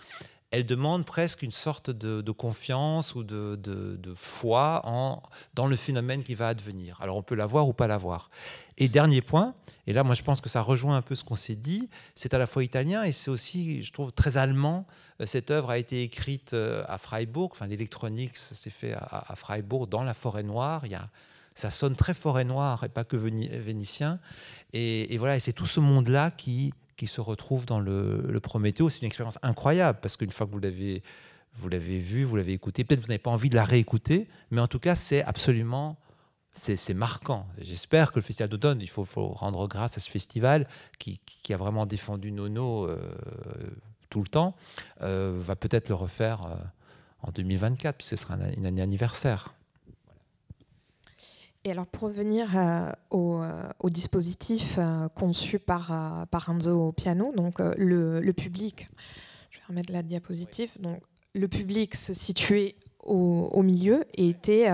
elle demande presque une sorte de, confiance ou de, foi en, dans le phénomène qui va advenir. Alors on peut l'avoir ou pas l'avoir. Et dernier point, et là moi je pense que ça rejoint un peu ce qu'on s'est dit, c'est à la fois italien et c'est aussi, je trouve, très allemand. Euh, cette œuvre a été écrite euh, à Freiburg, enfin l'électronique, ça s'est fait à, Freiburg, dans la forêt noire. Il y a, ça sonne très forêt noire et pas que vénitien. Et, et voilà, et c'est tout ce monde-là qui qui se retrouve dans le, le Prométhée. C'est une expérience incroyable parce qu'une fois que vous l'avez, vous l'avez vu, vous l'avez écouté, peut-être vous n'avez pas envie de la réécouter, mais en tout cas, c'est absolument c'est marquant. J'espère que le Festival d'automne, il faut, rendre grâce à ce festival qui, qui a vraiment défendu Nono euh, tout le temps, euh, va peut-être le refaire euh, en 2024, puisque ce sera une année anniversaire. Et alors pour revenir euh, euh, au, dispositif euh, conçu par, par Enzo Piano, donc le, public, je vais remettre la diapositive, donc le public se situait au, milieu et était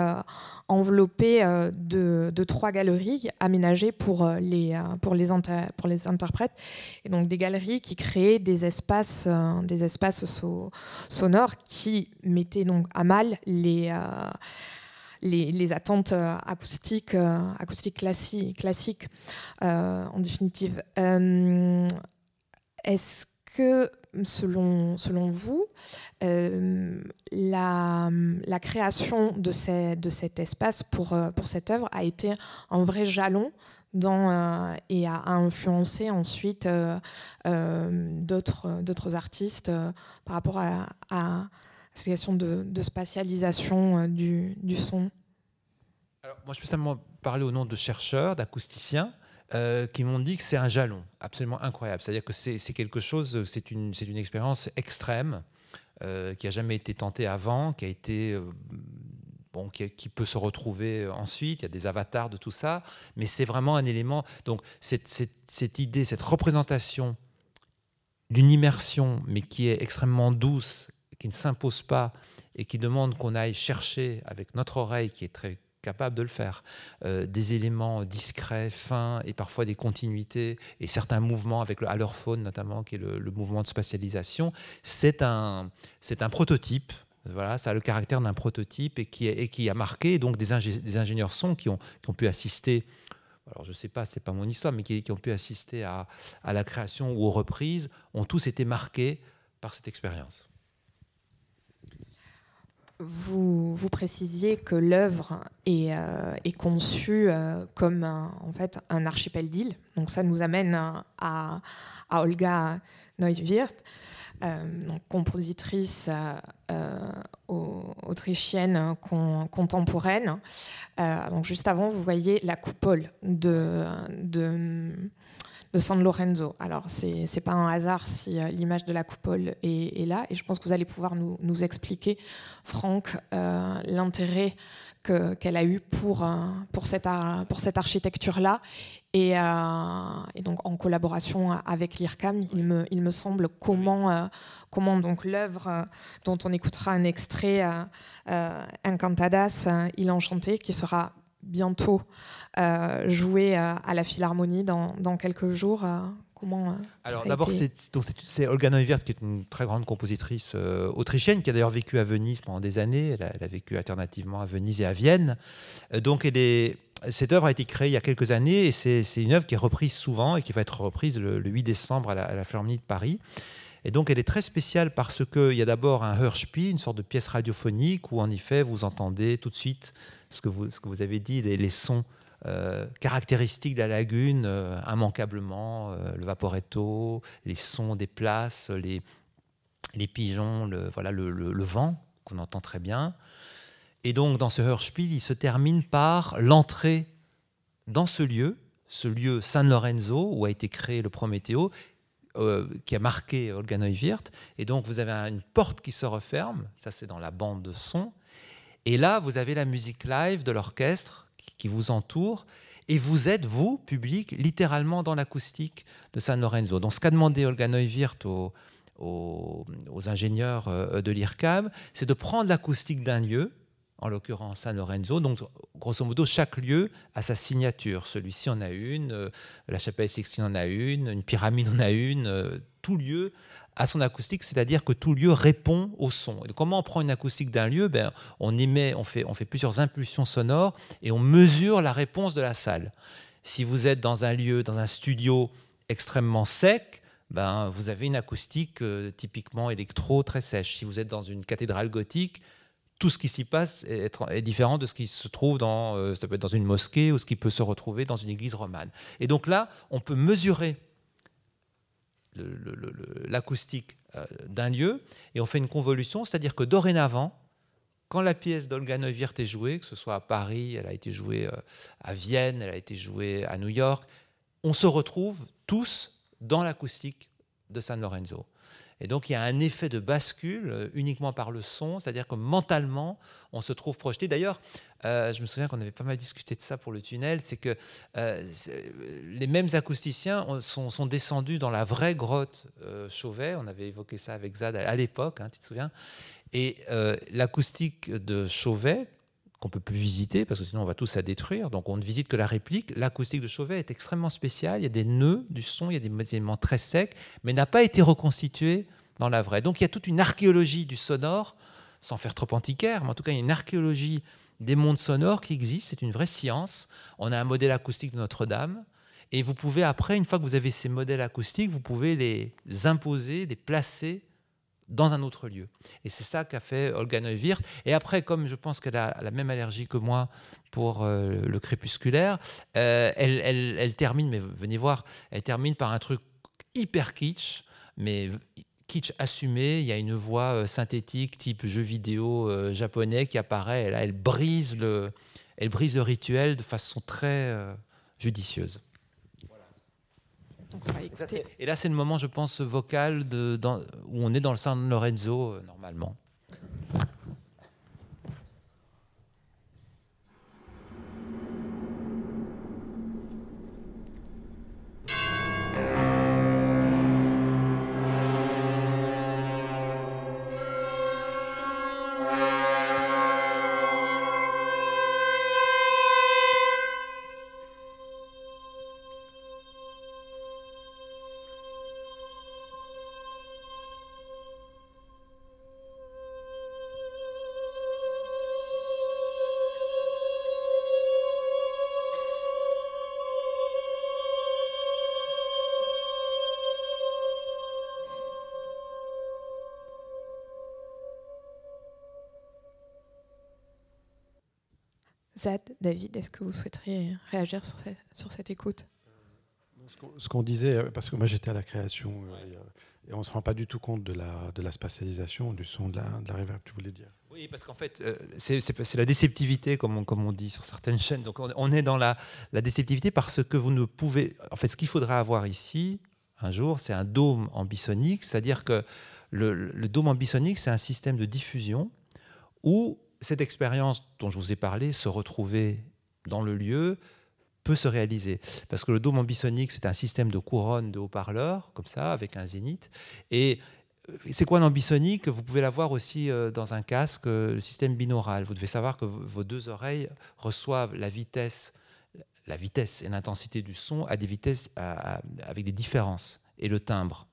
enveloppé de, de, trois galeries aménagées pour les, pour, les pour les interprètes, et donc des galeries qui créaient des espaces, des espaces sonores qui mettaient donc à mal les les, attentes euh, acoustiques, euh, acoustiques classiques, euh, en définitive. Est-ce que, selon, selon vous, la, la, création de, de cet espace pour, pour cette œuvre a été un vrai jalon dans, et a, influencé ensuite d'autres artistes par rapport à cette question de, spatialisation euh, du, son Alors, Moi, je peux simplement parler au nom de chercheurs, d'acousticiens. Euh, qui m'ont dit que c'est un jalon absolument incroyable. C'est-à-dire que c'est quelque chose, c'est une, une expérience extrême euh, qui n'a jamais été tentée avant, qui a été bon, qui, peut se retrouver ensuite. Il y a des avatars de tout ça, mais c'est vraiment un élément. Donc cette idée, cette représentation d'une immersion, mais qui est extrêmement douce qui ne s'impose pas et qui demande qu'on aille chercher avec notre oreille, qui est très capable de le faire, euh, des éléments discrets, fins et parfois des continuités et certains mouvements avec le halorphone notamment, qui est le, mouvement de spatialisation, c'est un, c'est prototype. Voilà, ça a le caractère d'un prototype et qui, a marqué donc des, ingénieurs son qui ont, pu assister alors je ne sais pas, ce n'est pas mon histoire, mais qui, qui, ont pu assister à, à la création ou aux reprises, ont tous été marqués par cette expérience. Vous, précisiez que l'œuvre est, euh, conçue euh, comme un, en fait un archipel d'îles. Donc ça nous amène à, à Olga Neuwirth, euh, compositrice autrichienne contemporaine. donc juste avant, vous voyez la coupole de de San Lorenzo. Alors, ce n'est pas un hasard si euh, l'image de la coupole est, là, et je pense que vous allez pouvoir nous, nous expliquer, Franck, euh, l'intérêt qu'elle a eu pour, euh, pour cette, pour cette architecture-là. Et, et, donc, en collaboration avec l'IRCAM, il me, il me semble comment, comment donc l'œuvre dont on écoutera un extrait, Encantadas, Il Enchanté, qui sera bientôt euh, jouer euh, à la Philharmonie dans, dans quelques jours. Euh, comment Alors d'abord, c'est Olga Neuwirth qui est une très grande compositrice autrichienne qui a d'ailleurs vécu à Venise pendant des années. Elle a, vécu alternativement à Venise et à Vienne. donc elle est, cette œuvre a été créée il y a quelques années et c'est une œuvre qui est reprise souvent et qui va être reprise le, 8 décembre à la, à la, Philharmonie de Paris. Et donc elle est très spéciale parce qu'il y a d'abord un Hörspiel, une sorte de pièce radiophonique où en effet vous entendez tout de suite ce que vous, avez dit, les, sons euh, caractéristiques de la lagune, euh, immanquablement, euh, le vaporetto, les sons des places, les, pigeons, le, voilà, le, vent qu'on entend très bien. Et donc dans ce Hörspiel, il se termine par l'entrée dans ce lieu, ce lieu San Lorenzo où a été créé le Prométhéo, qui a marqué Olga Neuwirth. Et donc vous avez une porte qui se referme, ça c'est dans la bande de son, et là, vous avez la musique live de l'orchestre qui vous entoure. Et vous êtes, vous, public, littéralement dans l'acoustique de San Lorenzo. Donc, ce qu'a demandé Olga Neuwirth aux, aux, ingénieurs euh, de l'IRCAM, c'est de prendre l'acoustique d'un lieu, en l'occurrence San Lorenzo. Donc, grosso modo, chaque lieu a sa signature. Celui-ci en a une, euh, la chapelle Sixtine en a une, une pyramide en a une. Euh, tout lieu à son acoustique, c'est-à-dire que tout lieu répond au son. Et comment on prend une acoustique d'un lieu? Ben, On émet, on fait, on fait plusieurs impulsions sonores et on mesure la réponse de la salle. Si vous êtes dans un lieu, dans un studio extrêmement sec, ben, vous avez une acoustique euh, typiquement électro très sèche. Si vous êtes dans une cathédrale gothique, tout ce qui s'y passe est, différent de ce qui se trouve dans, euh, ça peut être dans une mosquée ou ce qui peut se retrouver dans une église romane. Et donc là, on peut mesurer l'acoustique euh, d'un lieu et on fait une convolution, c'est-à-dire que dorénavant, quand la pièce d'Olga Neuwirth est jouée, que ce soit à Paris, elle a été jouée euh, à Vienne, elle a été jouée à New York, on se retrouve tous dans l'acoustique de San Lorenzo. Et donc il y a un effet de bascule euh, uniquement par le son, c'est-à-dire que mentalement, on se trouve projeté. D'ailleurs, euh, je me souviens qu'on avait pas mal discuté de ça pour le tunnel, c'est que euh, les mêmes acousticiens sont, descendus dans la vraie grotte Chauvet, on avait évoqué ça avec Zad à, l'époque, hein, tu te souviens, et l'acoustique de Chauvet, qu'on peut plus visiter parce que sinon on va tous à détruire. Donc on ne visite que la réplique. L'acoustique de Chauvet est extrêmement spéciale. Il y a des nœuds du son, il y a des éléments très secs, mais n'a pas été reconstitué dans la vraie. Donc il y a toute une archéologie du sonore, sans faire trop antiquaire, mais en tout cas il y a une archéologie des mondes sonores qui existe. C'est une vraie science. On a un modèle acoustique de Notre-Dame. Et vous pouvez, après, une fois que vous avez ces modèles acoustiques, vous pouvez les imposer, les placer dans un autre lieu. Et c'est ça qu'a fait Olga Neuwirth. Et après, comme je pense qu'elle a la même allergie que moi pour euh, le crépusculaire, euh, elle, termine, mais venez voir, elle termine par un truc hyper kitsch, mais kitsch assumé. Il y a une voix euh, synthétique type jeu vidéo japonais qui apparaît. Elle brise le rituel de façon très judicieuse et là, c'est le moment, je pense, vocal de, dans, où on est dans le San Lorenzo euh, normalement. Zad, David, est-ce que vous souhaiteriez réagir sur cette, sur cette écoute? Ce qu'on disait, parce que moi j'étais à la création, et on ne se rend pas du tout compte de la, de la spatialisation, du son, de la, de la reverb, tu voulais dire? Oui, parce qu'en fait, euh, c'est la déceptivité, comme on, comme on, dit sur certaines chaînes. Donc, on, est dans la, la, déceptivité parce que vous ne pouvez. En fait, ce qu'il faudrait avoir ici, un jour, c'est un dôme ambisonique, c'est-à-dire que le, le, dôme ambisonique, c'est un système de diffusion où cette expérience dont je vous ai parlé, se retrouver dans le lieu, peut se réaliser. Parce que le dôme ambisonique, c'est un système de couronne de haut-parleurs, comme ça, avec un zénith. Et c'est quoi l'ambisonique Vous pouvez l'avoir aussi euh, dans un casque, euh, le système binaural. Vous devez savoir que vos deux oreilles reçoivent la vitesse, la vitesse et l'intensité du son à des vitesses avec des différences et le timbre.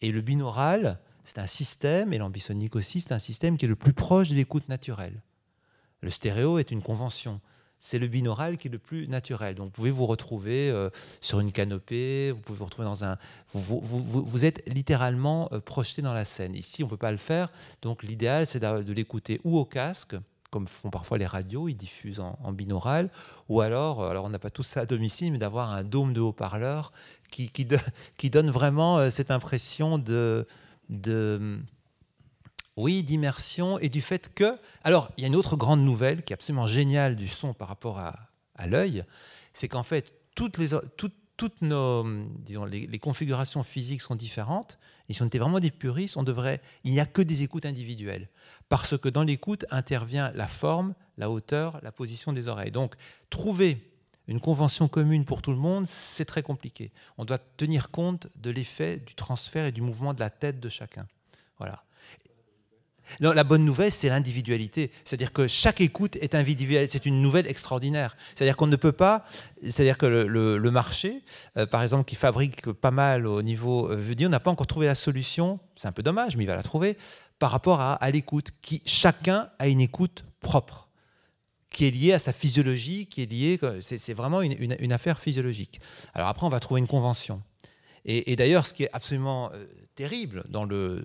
Et le binaural, c'est un système, et l'ambisonique aussi, c'est un système qui est le plus proche de l'écoute naturelle. Le stéréo est une convention c'est le binaural qui est le plus naturel. Donc vous pouvez vous retrouver euh, sur une canopée, vous pouvez vous retrouver dans un... Vous, êtes littéralement euh, projeté dans la scène. Ici, on ne peut pas le faire. Donc l'idéal, c'est de, l'écouter ou au casque, comme font parfois les radios, ils diffusent en, binaural, ou alors, euh, alors on n'a pas tout ça à domicile, mais d'avoir un dôme de haut-parleurs qui, qui, <laughs> qui, donne vraiment cette impression de... de oui, d'immersion et du fait que... Alors, il y a une autre grande nouvelle qui est absolument géniale du son par rapport à, l'œil, c'est qu'en fait, toutes les, nos, disons, les, configurations physiques sont différentes. Et si on était vraiment des puristes, on devrait, il n'y a que des écoutes individuelles. Parce que dans l'écoute intervient la forme, la hauteur, la position des oreilles. Donc, trouver une convention commune pour tout le monde, c'est très compliqué. On doit tenir compte de l'effet du transfert et du mouvement de la tête de chacun. Voilà. Non, la bonne nouvelle, c'est l'individualité. C'est-à-dire que chaque écoute est individuelle. C'est une nouvelle extraordinaire. C'est-à-dire qu'on ne peut pas. C'est-à-dire que le, marché, euh, par exemple, qui fabrique pas mal au niveau euh, on n'a pas encore trouvé la solution. C'est un peu dommage, mais il va la trouver par rapport à, l'écoute. Qui chacun a une écoute propre, qui est liée à sa physiologie, qui est liée. C'est vraiment une, affaire physiologique. Alors après, on va trouver une convention. Et, d'ailleurs, ce qui est absolument euh, terrible dans le,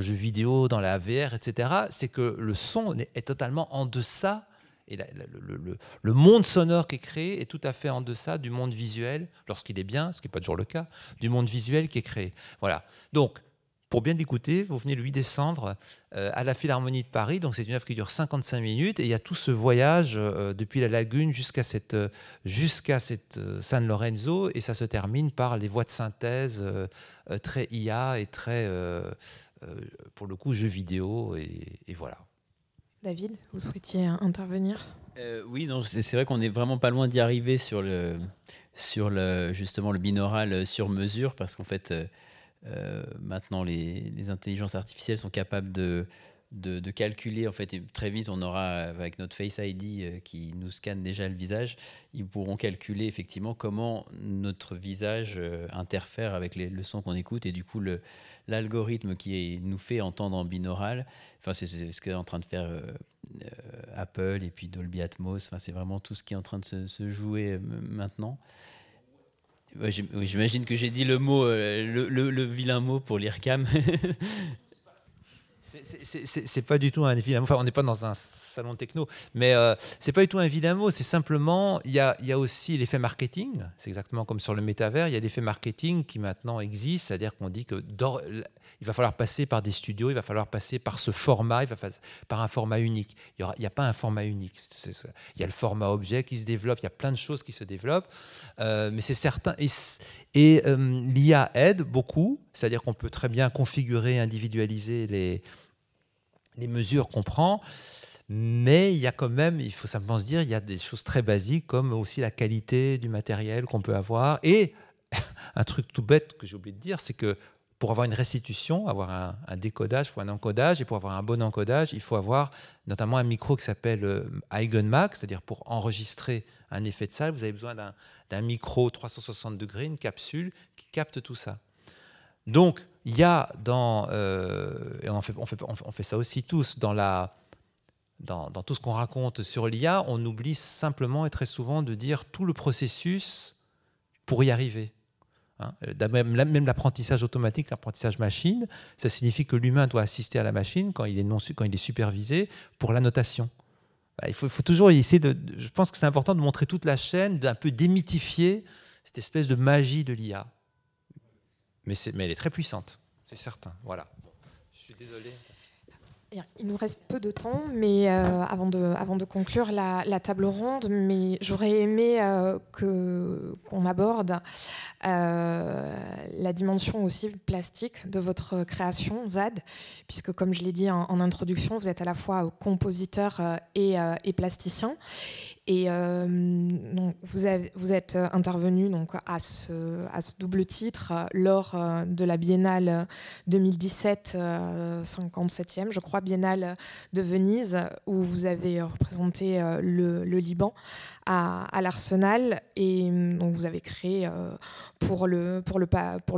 jeu vidéo, dans la VR, etc., c'est que le son est totalement en deçà, et le, le, monde sonore qui est créé est tout à fait en deçà du monde visuel, lorsqu'il est bien, ce qui n'est pas toujours le cas, du monde visuel qui est créé. Voilà. Donc, pour bien l'écouter, vous venez le 8 décembre euh, à la Philharmonie de Paris. Donc c'est une œuvre qui dure 55 minutes et il y a tout ce voyage euh, depuis la lagune jusqu'à cette, euh, jusqu'à cette San Lorenzo et ça se termine par les voix de synthèse très IA et très, pour le coup, jeux vidéo et, voilà. David, vous souhaitiez intervenir? Oui, c'est vrai qu'on est vraiment pas loin d'y arriver sur le, sur le, justement le binaural sur mesure parce qu'en fait euh, maintenant, les, intelligences artificielles sont capables de, de, calculer. En fait, très vite, on aura, avec notre Face ID euh, qui nous scanne déjà le visage, ils pourront calculer effectivement comment notre visage euh, interfère avec les, le son qu'on écoute. Et du coup, l'algorithme qui nous fait entendre en binaural, enfin, c'est ce qu'est en train de faire Apple et puis Dolby Atmos. Enfin, c'est vraiment tout ce qui est en train de se, se jouer maintenant. J'imagine que j'ai dit le mot, euh, le, vilain mot pour l'IRCAM. <laughs> c'est pas du tout un vilain mot. Enfin, on n'est pas dans un salon techno, mais euh, c'est pas du tout un vilain mot. C'est simplement, il y a, aussi l'effet marketing. C'est exactement comme sur le métavers. Il y a l'effet marketing qui maintenant existe, c'est-à-dire qu'on dit que il va falloir passer par des studios, il va falloir passer par ce format, par un format unique. Il n'y a pas un format unique. il y a le format objet qui se développe, il y a plein de choses qui se développent, euh, mais c'est certain. Et, et euh, l'IA aide beaucoup, c'est-à-dire qu'on peut très bien configurer, individualiser les, mesures qu'on prend. Mais il y a quand même, il faut simplement se dire, il y a des choses très basiques comme aussi la qualité du matériel qu'on peut avoir. Et <laughs> un truc tout bête que j'ai oublié de dire, c'est que pour avoir une restitution, avoir un, décodage, il faut un encodage, et pour avoir un bon encodage, il faut avoir notamment un micro qui s'appelle euh, Eigenmax, c'est-à-dire pour enregistrer un effet de salle, vous avez besoin d'un micro 360 degrés, une capsule qui capte tout ça. Donc, il y a dans, euh, et on fait, on, fait, on fait ça aussi tous, dans, la, dans, tout ce qu'on raconte sur l'IA, on oublie simplement et très souvent de dire tout le processus pour y arriver. Hein. Même l'apprentissage automatique, l'apprentissage machine, ça signifie que l'humain doit assister à la machine quand il est, non, quand il est supervisé pour la notation. il, faut, faut, toujours essayer de. Je pense que c'est important de montrer toute la chaîne, d'un peu démythifier cette espèce de magie de l'IA. Mais, mais elle est très puissante, c'est certain. Voilà. Je suis désolé. Il nous reste peu de temps, mais euh, avant, de, avant de conclure la, table ronde, mais j'aurais aimé euh, que, qu'on aborde euh, la dimension aussi plastique de votre création, ZAD, puisque comme je l'ai dit en, introduction, vous êtes à la fois compositeur et, et plasticien. Et euh, vous, êtes intervenu donc, à, ce, double titre euh, lors euh, de la Biennale 2017, 57e, je crois, Biennale de Venise, où vous avez représenté le, Liban à, l'Arsenal. Et donc, vous avez créé pour le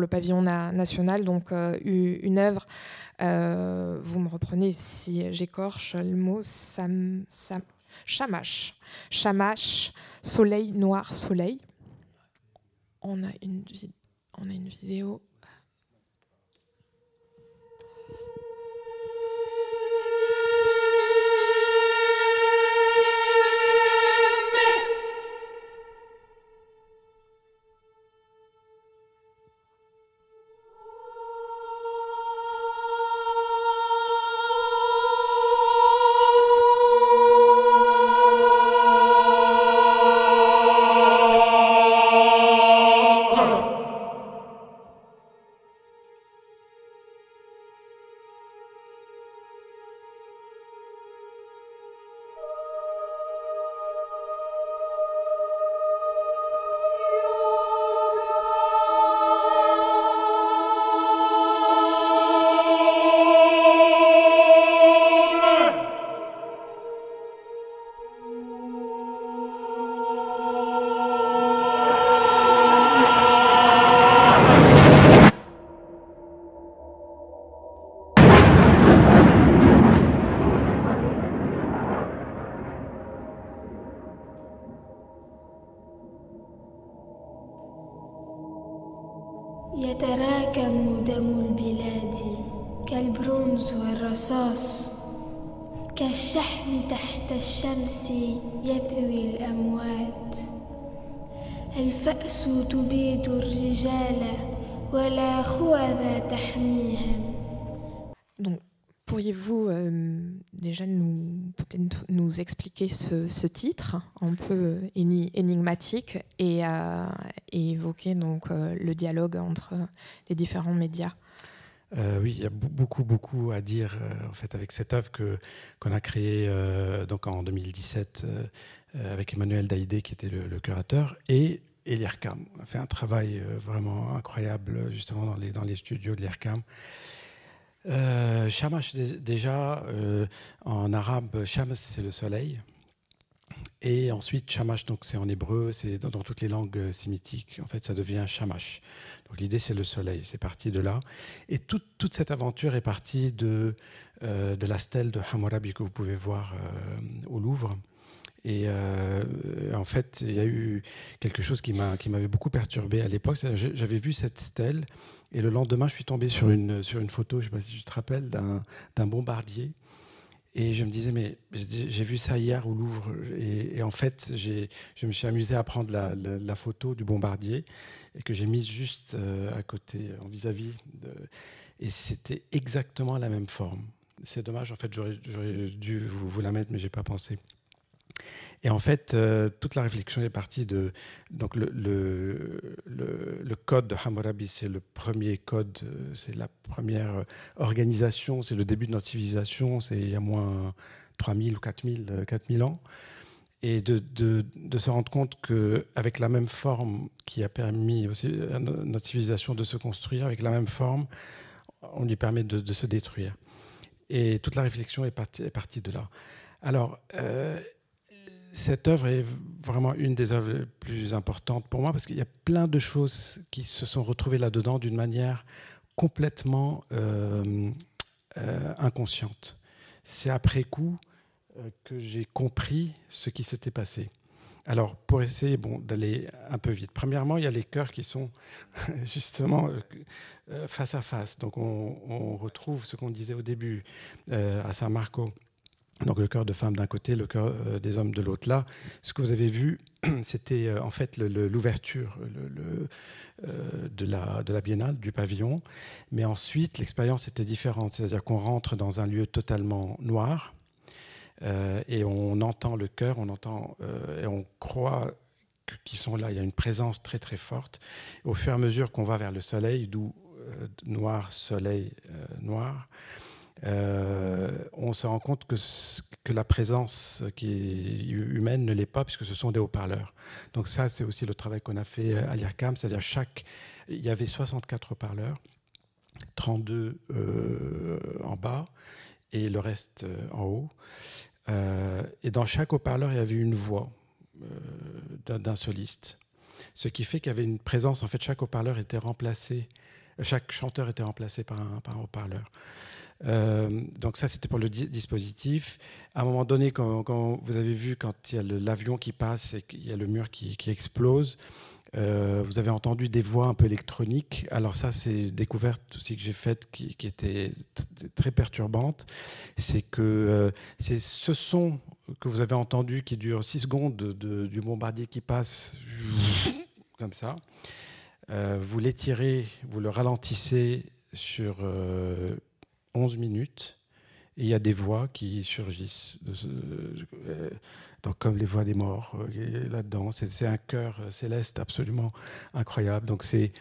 pavillon national donc, une œuvre. vous me reprenez si j'écorche le mot, Sam, Sam, Chamache. Chamache, soleil, noir, soleil. On a une, on a une vidéo Donc, pourriez-vous euh, déjà nous, peut-être nous expliquer ce, titre un peu énigmatique et, euh, évoquer donc euh, le dialogue entre les différents médias? Oui, il y a beaucoup, beaucoup à dire en fait avec cette œuvre que qu'on a créée donc en 2017 avec Emmanuel Daïdé qui était le, le curateur et et l'IRCAM. On a fait un travail euh, vraiment incroyable justement dans les, dans les studios de l'IRCAM. Euh, Shamash, déjà, euh, en arabe, Shams, c'est le soleil. Et ensuite, Shamash, donc c'est en hébreu, c'est dans, toutes les langues sémitiques. En fait, ça devient Shamash. Donc l'idée, c'est le soleil. C'est parti de là. Et toute, toute cette aventure est partie de, de la stèle de Hammurabi que vous pouvez voir au Louvre. Et euh, en fait, il y a eu quelque chose qui m'avait beaucoup perturbé à l'époque. J'avais vu cette stèle et le lendemain, je suis tombé sur une, sur une photo, je ne sais pas si tu te rappelles, d'un bombardier. Et je me disais, mais j'ai vu ça hier au Louvre. Et, en fait, je me suis amusé à prendre la, la, photo du bombardier et que j'ai mise juste euh, à côté, en vis-à-vis. et c'était exactement la même forme. C'est dommage, en fait, j'aurais dû vous, vous, la mettre, mais j'ai pas pensé. Et en fait, euh, toute la réflexion est partie de. Donc, le, le, code de Hammurabi, c'est le premier code, euh, c'est la première organisation, c'est le début de notre civilisation, c'est il y a moins 3000 ou 4000, 4000 euh, ans. Et de, de, se rendre compte qu'avec la même forme qui a permis aussi à notre civilisation de se construire, avec la même forme, on lui permet de, se détruire. Et toute la réflexion est partie, partie de là. Alors, cette œuvre est vraiment une des œuvres les plus importantes pour moi parce qu'il y a plein de choses qui se sont retrouvées là-dedans d'une manière complètement euh, euh, inconsciente. C'est après coup euh, que j'ai compris ce qui s'était passé. Alors, pour essayer bon, d'aller un peu vite, premièrement, il y a les chœurs qui sont <laughs> justement face à face. Donc, on, on retrouve ce qu'on disait au début à San Marco Donc le cœur de femme d'un côté, le cœur euh, des hommes de l'autre. Là, ce que vous avez vu, <clears throat> c'était euh, en fait l'ouverture euh, de, la, biennale, du pavillon. Mais ensuite, l'expérience était différente. C'est-à-dire qu'on rentre dans un lieu totalement noir et on entend le cœur, on entend et on croit qu'ils sont là. Il y a une présence très très forte. Au fur et à mesure qu'on va vers le soleil, d'où noir, soleil, noir, euh, on se rend compte que, la présence humaine ne l'est pas, puisque ce sont des haut-parleurs. Donc ça, c'est aussi le travail qu'on a fait à l'IRCAM, c'est-à-dire chaque... Il y avait 64 haut-parleurs, 32 euh, en bas et le reste euh, en haut. et dans chaque haut-parleur, il y avait une voix d'un soliste. Ce qui fait qu'il y avait une présence, en fait, chaque haut-parleur était remplacé, chaque chanteur était remplacé par un haut-parleur. Euh, donc ça, c'était pour le dispositif. À un moment donné, quand, vous avez vu, quand il y a l'avion qui passe et qu'il y a le mur qui, explose, euh, vous avez entendu des voix un peu électroniques. Alors ça, c'est une découverte aussi que j'ai faite qui, était très perturbante. C'est que euh, c'est ce son que vous avez entendu qui dure 6 secondes du bombardier qui passe <laughs> comme ça. vous l'étirez, vous le ralentissez sur 11 minutes. Et il y a des voix qui surgissent, euh, donc comme les voix des morts euh, là-dedans. C'est un cœur céleste absolument incroyable. Donc c'est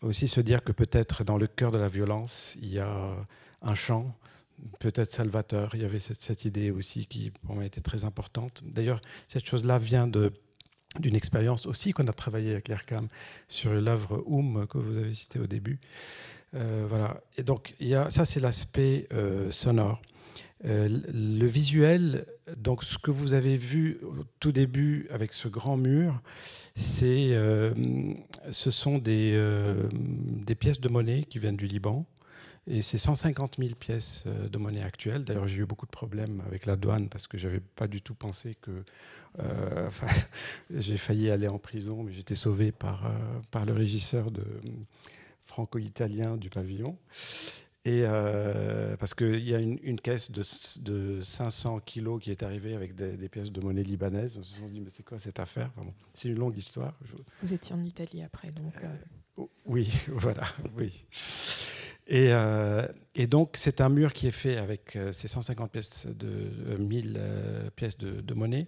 aussi se dire que peut-être dans le cœur de la violence, il y a un chant, peut-être salvateur. Il y avait cette, idée aussi qui pour moi était très importante. D'ailleurs, cette chose-là vient de d'une expérience aussi qu'on a travaillé avec l'ERCAM sur l'œuvre Oum que vous avez cité au début. Euh, voilà. Et donc, ça, c'est l'aspect euh, sonore. Euh, le visuel, donc ce que vous avez vu au tout début avec ce grand mur, c'est, ce sont des, pièces de monnaie qui viennent du Liban. Et c'est 150 000 pièces de monnaie actuelles. D'ailleurs, j'ai eu beaucoup de problèmes avec la douane parce que j'avais pas du tout pensé que. <laughs> j'ai failli aller en prison, mais j'étais sauvé par, par le régisseur de franco-italien du pavillon. Et euh, parce qu'il y a une, caisse de, de, 500 kilos qui est arrivée avec des, pièces de monnaie libanaise. On se sont dit, mais c'est quoi cette affaire? C'est une longue histoire. Vous étiez en Italie après, donc. Euh. Euh, oui, <laughs> voilà, oui. Et, et donc, c'est un mur qui est fait avec ces 150 pièces de 1000 pièces de, monnaie.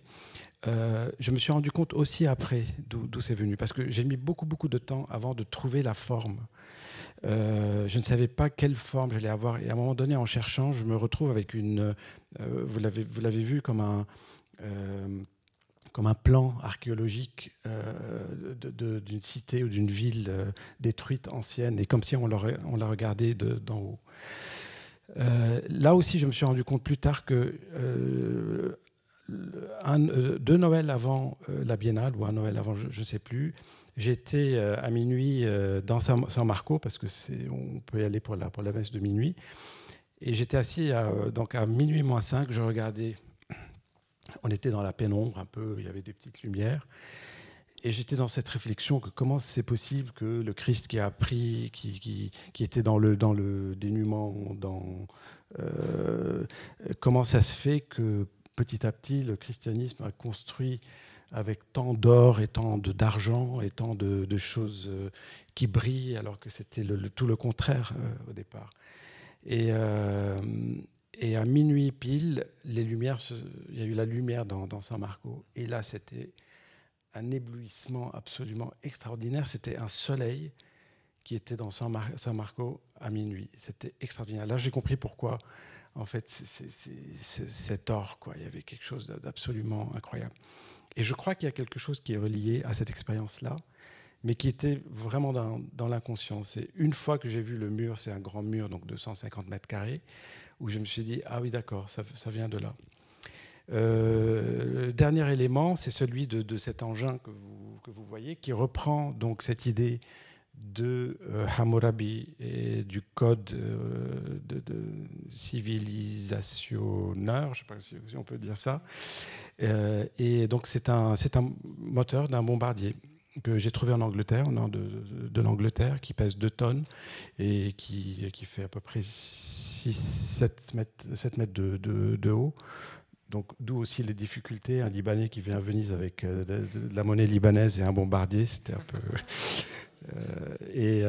je me suis rendu compte aussi après d'où c'est venu, parce que j'ai mis beaucoup, beaucoup de temps avant de trouver la forme. Euh, je ne savais pas quelle forme j'allais avoir. Et à un moment donné, en cherchant, je me retrouve avec une. Euh, vous l'avez vu comme un. Euh, comme un plan archéologique d'une cité ou d'une ville détruite, ancienne, et comme si on, on la regardait d'en haut. là aussi, je me suis rendu compte plus tard que un, deux Noëls avant la Biennale, ou un Noël avant, je ne sais plus, J'étais euh, à minuit euh, dans San, Marco, parce que c'est, on peut y aller pour la, pour la messe de minuit. Et j'étais assis à, euh, donc à minuit moins 5, je regardais. On était dans la pénombre un peu, il y avait des petites lumières. Et j'étais dans cette réflexion que comment c'est possible que le Christ qui a pris, qui, qui, était dans le, dans le dénuement, dans, comment ça se fait que petit à petit le christianisme a construit avec tant d'or et tant d'argent et tant de, choses euh, qui brillent, alors que c'était le, tout le contraire euh, au départ. Et, euh, et, à minuit pile, il y a eu la lumière dans, dans San Marco. Et là, c'était un éblouissement absolument extraordinaire. C'était un soleil qui était dans San, Marco à minuit. C'était extraordinaire. Là, j'ai compris pourquoi, en fait, c'est cet or. Quoi. Il y avait quelque chose d'absolument incroyable. Et je crois qu'il y a quelque chose qui est relié à cette expérience-là, mais qui était vraiment dans, dans l'inconscience. Et une fois que j'ai vu le mur, c'est un grand mur, donc de 150 mètres carrés, où je me suis dit, ah oui, d'accord, ça, ça, vient de là. Euh, le dernier élément, c'est celui de, de, cet engin que vous, que vous, voyez, qui reprend donc cette idée de euh, Hammurabi et du code euh, civilisationneur, je ne sais pas si, on peut dire ça. Euh, et donc c'est un, un moteur d'un bombardier. Que j'ai trouvé en Angleterre, au nord de, l'Angleterre, qui pèse 2 tonnes et qui, qui fait à peu près 6-7 mètres, 7 mètres de, de haut. Donc, d'où aussi les difficultés. Un Libanais qui vient à Venise avec de, la monnaie libanaise et un bombardier, c'était un peu. et,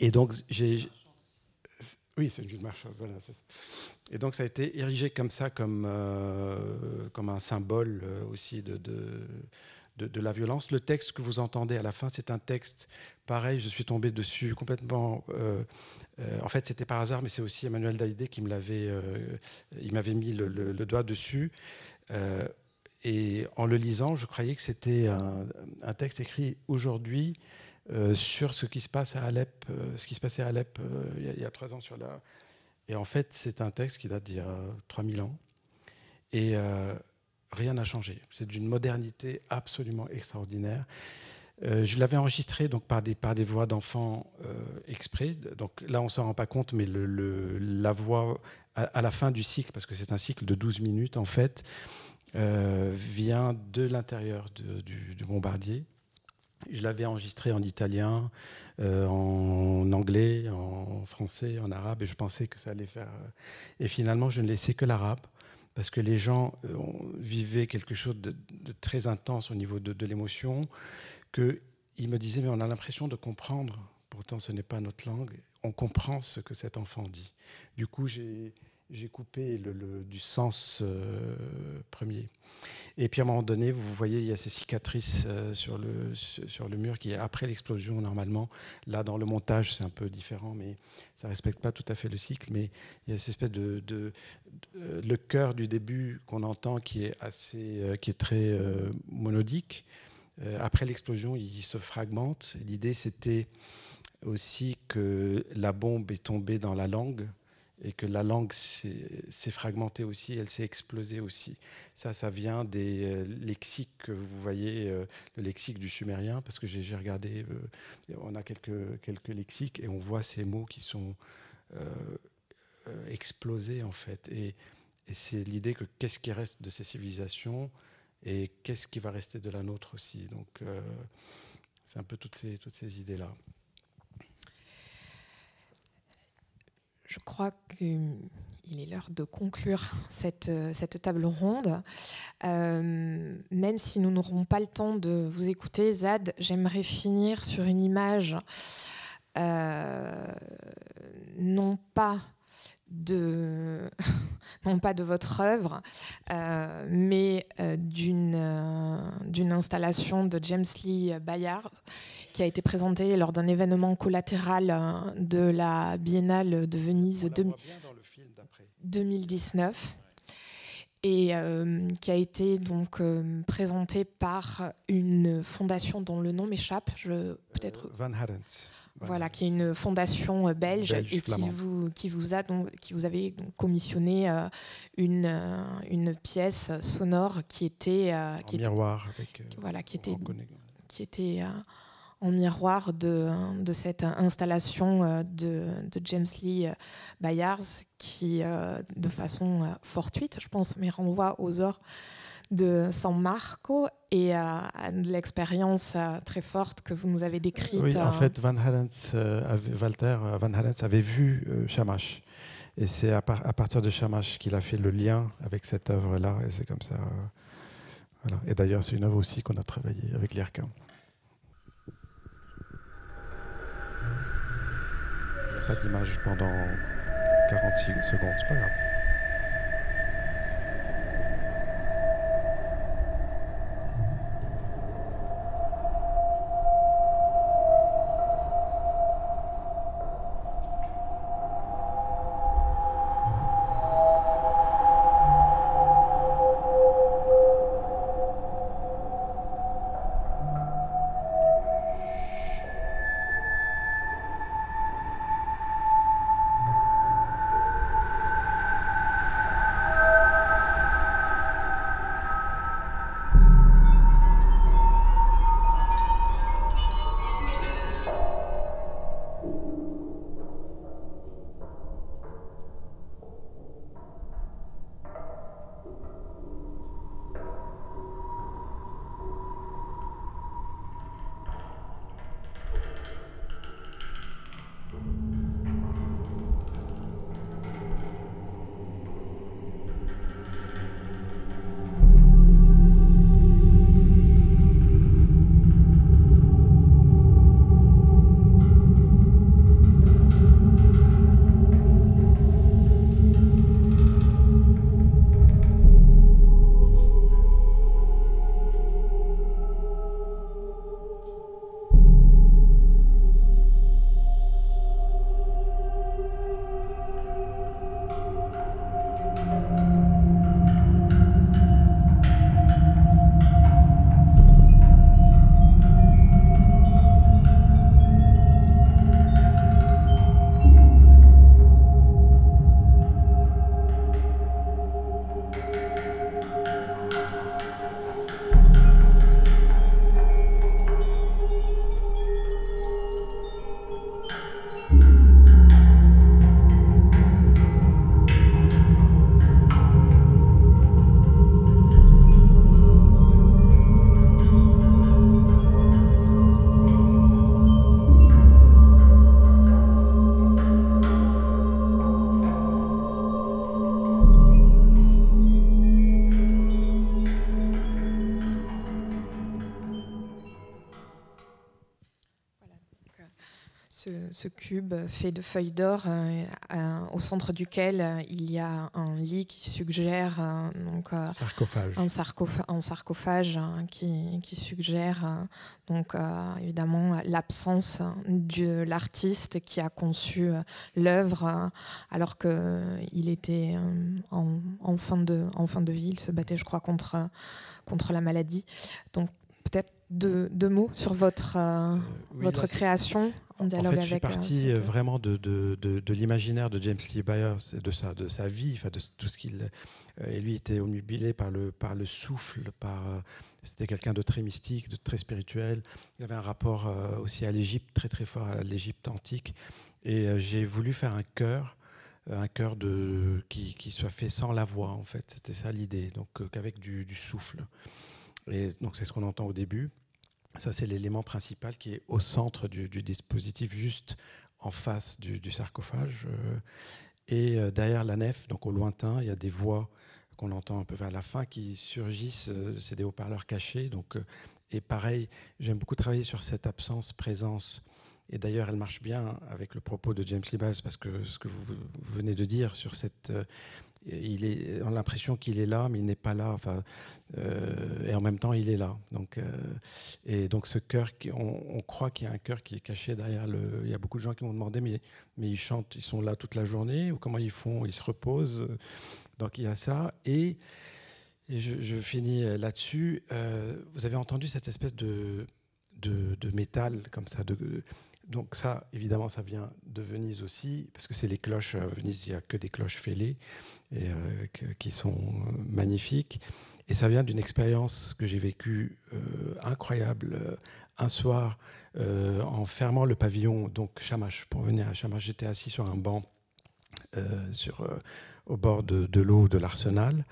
et donc, j'ai oui, c'est une marche. Et donc ça a été érigé comme ça, comme, euh, comme un symbole euh, aussi de, de, de, la violence. Le texte que vous entendez à la fin, c'est un texte pareil, je suis tombé dessus complètement. Euh, en fait, c'était par hasard, mais c'est aussi Emmanuel Daïdé qui me l'avait. il m'avait mis le, doigt dessus. et en le lisant, je croyais que c'était un, texte écrit aujourd'hui euh, sur ce qui se passe à Alep, euh, ce qui se passait à Alep euh, il y, a trois ans sur la. Et en fait, c'est un texte qui date d'il y a 3000 ans. Et rien n'a changé. C'est d'une modernité absolument extraordinaire. je l'avais enregistré donc par des, par des voix d'enfants exprès. Donc là, on ne s'en rend pas compte, mais le, la voix à, la fin du cycle, parce que c'est un cycle de 12 minutes en fait, vient de l'intérieur du, du, bombardier. Je l'avais enregistré en italien, euh, en anglais, en français, en arabe, et je pensais que ça allait faire. Euh, et finalement, je ne laissais que l'arabe, parce que les gens euh, vivaient quelque chose de, très intense au niveau de, de l'émotion, qu'ils me disaient, mais on a l'impression de comprendre, pourtant ce n'est pas notre langue, on comprend ce que cet enfant dit. Du coup, j'ai j'ai coupé le, du sens euh, premier. Et puis à un moment donné, vous voyez, il y a ces cicatrices euh, sur, le, sur le mur qui est après l'explosion normalement. Là, dans le montage, c'est un peu différent, mais ça ne respecte pas tout à fait le cycle. Mais il y a cette espèce de, de, le cœur du début qu'on entend qui est assez, euh, qui est très monodique. après l'explosion, il se fragmente. L'idée, c'était aussi que la bombe est tombée dans la langue et que la langue s'est fragmentée aussi, elle s'est explosée aussi. Ça, ça vient des euh, lexiques que vous voyez, euh, le lexique du sumérien, parce que j'ai regardé, euh, on a quelques, quelques lexiques et on voit ces mots qui sont explosés en fait. Et, c'est l'idée que qu'est-ce qui reste de ces civilisations et qu'est-ce qui va rester de la nôtre aussi. Donc, c'est un peu toutes ces, toutes ces idées-là. Je crois qu'il est l'heure de conclure cette, cette table ronde. Euh, même si nous n'aurons pas le temps de vous écouter, Zad, j'aimerais finir sur une image, euh, non pas de, <laughs> non pas de votre œuvre, euh, mais d'une d'une installation de James Lee Bayard qui a été présenté lors d'un événement collatéral euh, de la Biennale de Venise 2019 et euh, qui a été donc euh, présenté par une fondation dont le nom m'échappe. Je peut-être. Van Harens. Voilà, qui est une fondation belge, et qui vous, qui vous a donc, qui vous avait commissionné une, une pièce sonore qui était qui miroir avec, voilà qui était qui était en miroir de, de cette installation euh, de, de James Lee euh, Bayards qui, euh, de façon fortuite, je pense, mais renvoie aux ors de San Marco et à l'expérience très forte que vous nous avez décrite. Oui, en fait, Van Halens, Walter Van Halens avait vu Shamash. Et c'est à, à, partir de Shamash qu'il a fait le lien avec cette œuvre-là. Et c'est comme ça. voilà. Et d'ailleurs, c'est une œuvre aussi qu'on a travaillé avec l'IRCAM. Pas d'image pendant 46 secondes, c'est pas grave. Ce cube fait de feuilles d'or, au centre duquel il y a un lit qui suggère donc, sarcophage. un, sarcophage hein, qui, qui, suggère donc, évidemment l'absence de l'artiste qui a conçu l'œuvre alors qu'il était en, en, fin de, en fin de vie, il se battait je crois contre, contre la maladie. Donc peut-être deux, mots sur votre, euh, euh, votre création en dialogue en fait, Je suis euh, parti vraiment de, de, de, l'imaginaire de James Lee Byers, de sa, de sa vie, de tout ce qu'il. et lui était omnubilé par le, par le souffle, par. C'était quelqu'un de très mystique, de très spirituel. Il avait un rapport aussi à l'Égypte, très très fort à l'Égypte antique. Et j'ai voulu faire un chœur, un chœur de, qui, qui, soit fait sans la voix, en fait. C'était ça l'idée, donc qu'avec du, du souffle. Et donc c'est ce qu'on entend au début. Ça, c'est l'élément principal qui est au centre du, dispositif, juste en face du, sarcophage. Euh, et euh, derrière la nef, donc au lointain, il y a des voix qu'on entend un peu vers la fin qui surgissent. Euh, c'est des haut-parleurs cachés. Donc, et pareil, j'aime beaucoup travailler sur cette absence-présence. Et d'ailleurs, elle marche bien avec le propos de James Libas, parce que ce que vous venez de dire sur cette il on a l'impression qu'il est là, mais il n'est pas là. Enfin, euh, et en même temps, il est là. Donc, euh, et donc ce cœur, on, croit qu'il y a un cœur qui est caché derrière le. Il y a beaucoup de gens qui m'ont demandé, mais, mais ils chantent, ils sont là toute la journée ou comment ils font Ils se reposent. Donc il y a ça. Et, je, finis là-dessus. Euh, vous avez entendu cette espèce de, de, métal comme ça, donc ça, évidemment, ça vient de Venise aussi, parce que c'est les cloches. À Venise, il n'y a que des cloches fêlées et, euh, qui sont euh, magnifiques. Et ça vient d'une expérience que j'ai vécue euh, incroyable. Un soir, en fermant le pavillon, donc Chamache, pour venir à Chamache, j'étais assis sur un banc sur, au bord de, de l'eau de l'Arsenal.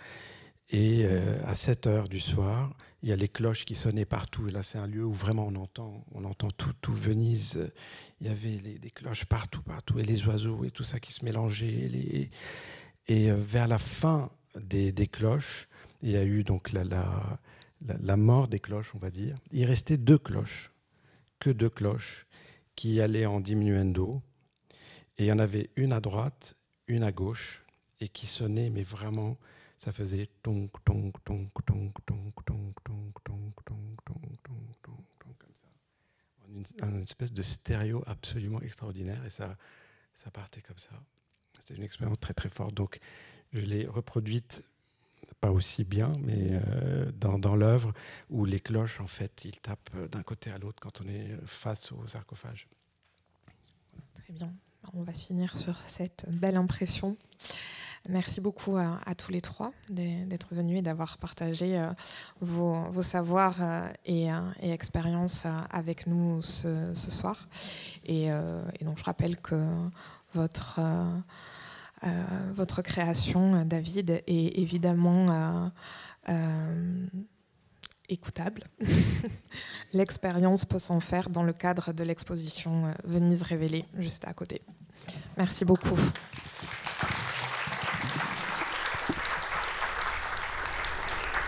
Et à 7 heures du soir, il y a les cloches qui sonnaient partout. Et là, c'est un lieu où vraiment on entend, on entend tout, Venise. Il y avait des cloches partout, partout, et les oiseaux et tout ça qui se mélangeait. Et, euh, vers la fin des, cloches, il y a eu donc la, la, la, mort des cloches, on va dire. Il restait deux cloches, que deux cloches, qui allaient en diminuendo. Et il y en avait une à droite, une à gauche, et qui sonnaient, mais vraiment ça faisait tonk, tonk, tonk, tonk, tonk, tonk, tonk, tonk, tonk, tonk, tonk, tonk, comme ça. Une, une espèce de stéréo absolument extraordinaire et ça, ça partait comme ça. C'est une expérience très très forte. Donc je l'ai reproduite pas aussi bien, mais euh, dans, dans l'œuvre où les cloches, en fait, ils tapent d'un côté à l'autre quand on est face au sarcophage. Très bien. On va finir sur cette belle impression. Merci beaucoup à, tous les trois d'être venus et d'avoir partagé euh, vos, savoirs euh, et, euh, et, expériences avec nous ce, soir. Et, donc je rappelle que votre création, David, est évidemment écoutable. <laughs> L'expérience peut s'en faire dans le cadre de l'exposition Venise révélée juste à côté. Merci beaucoup.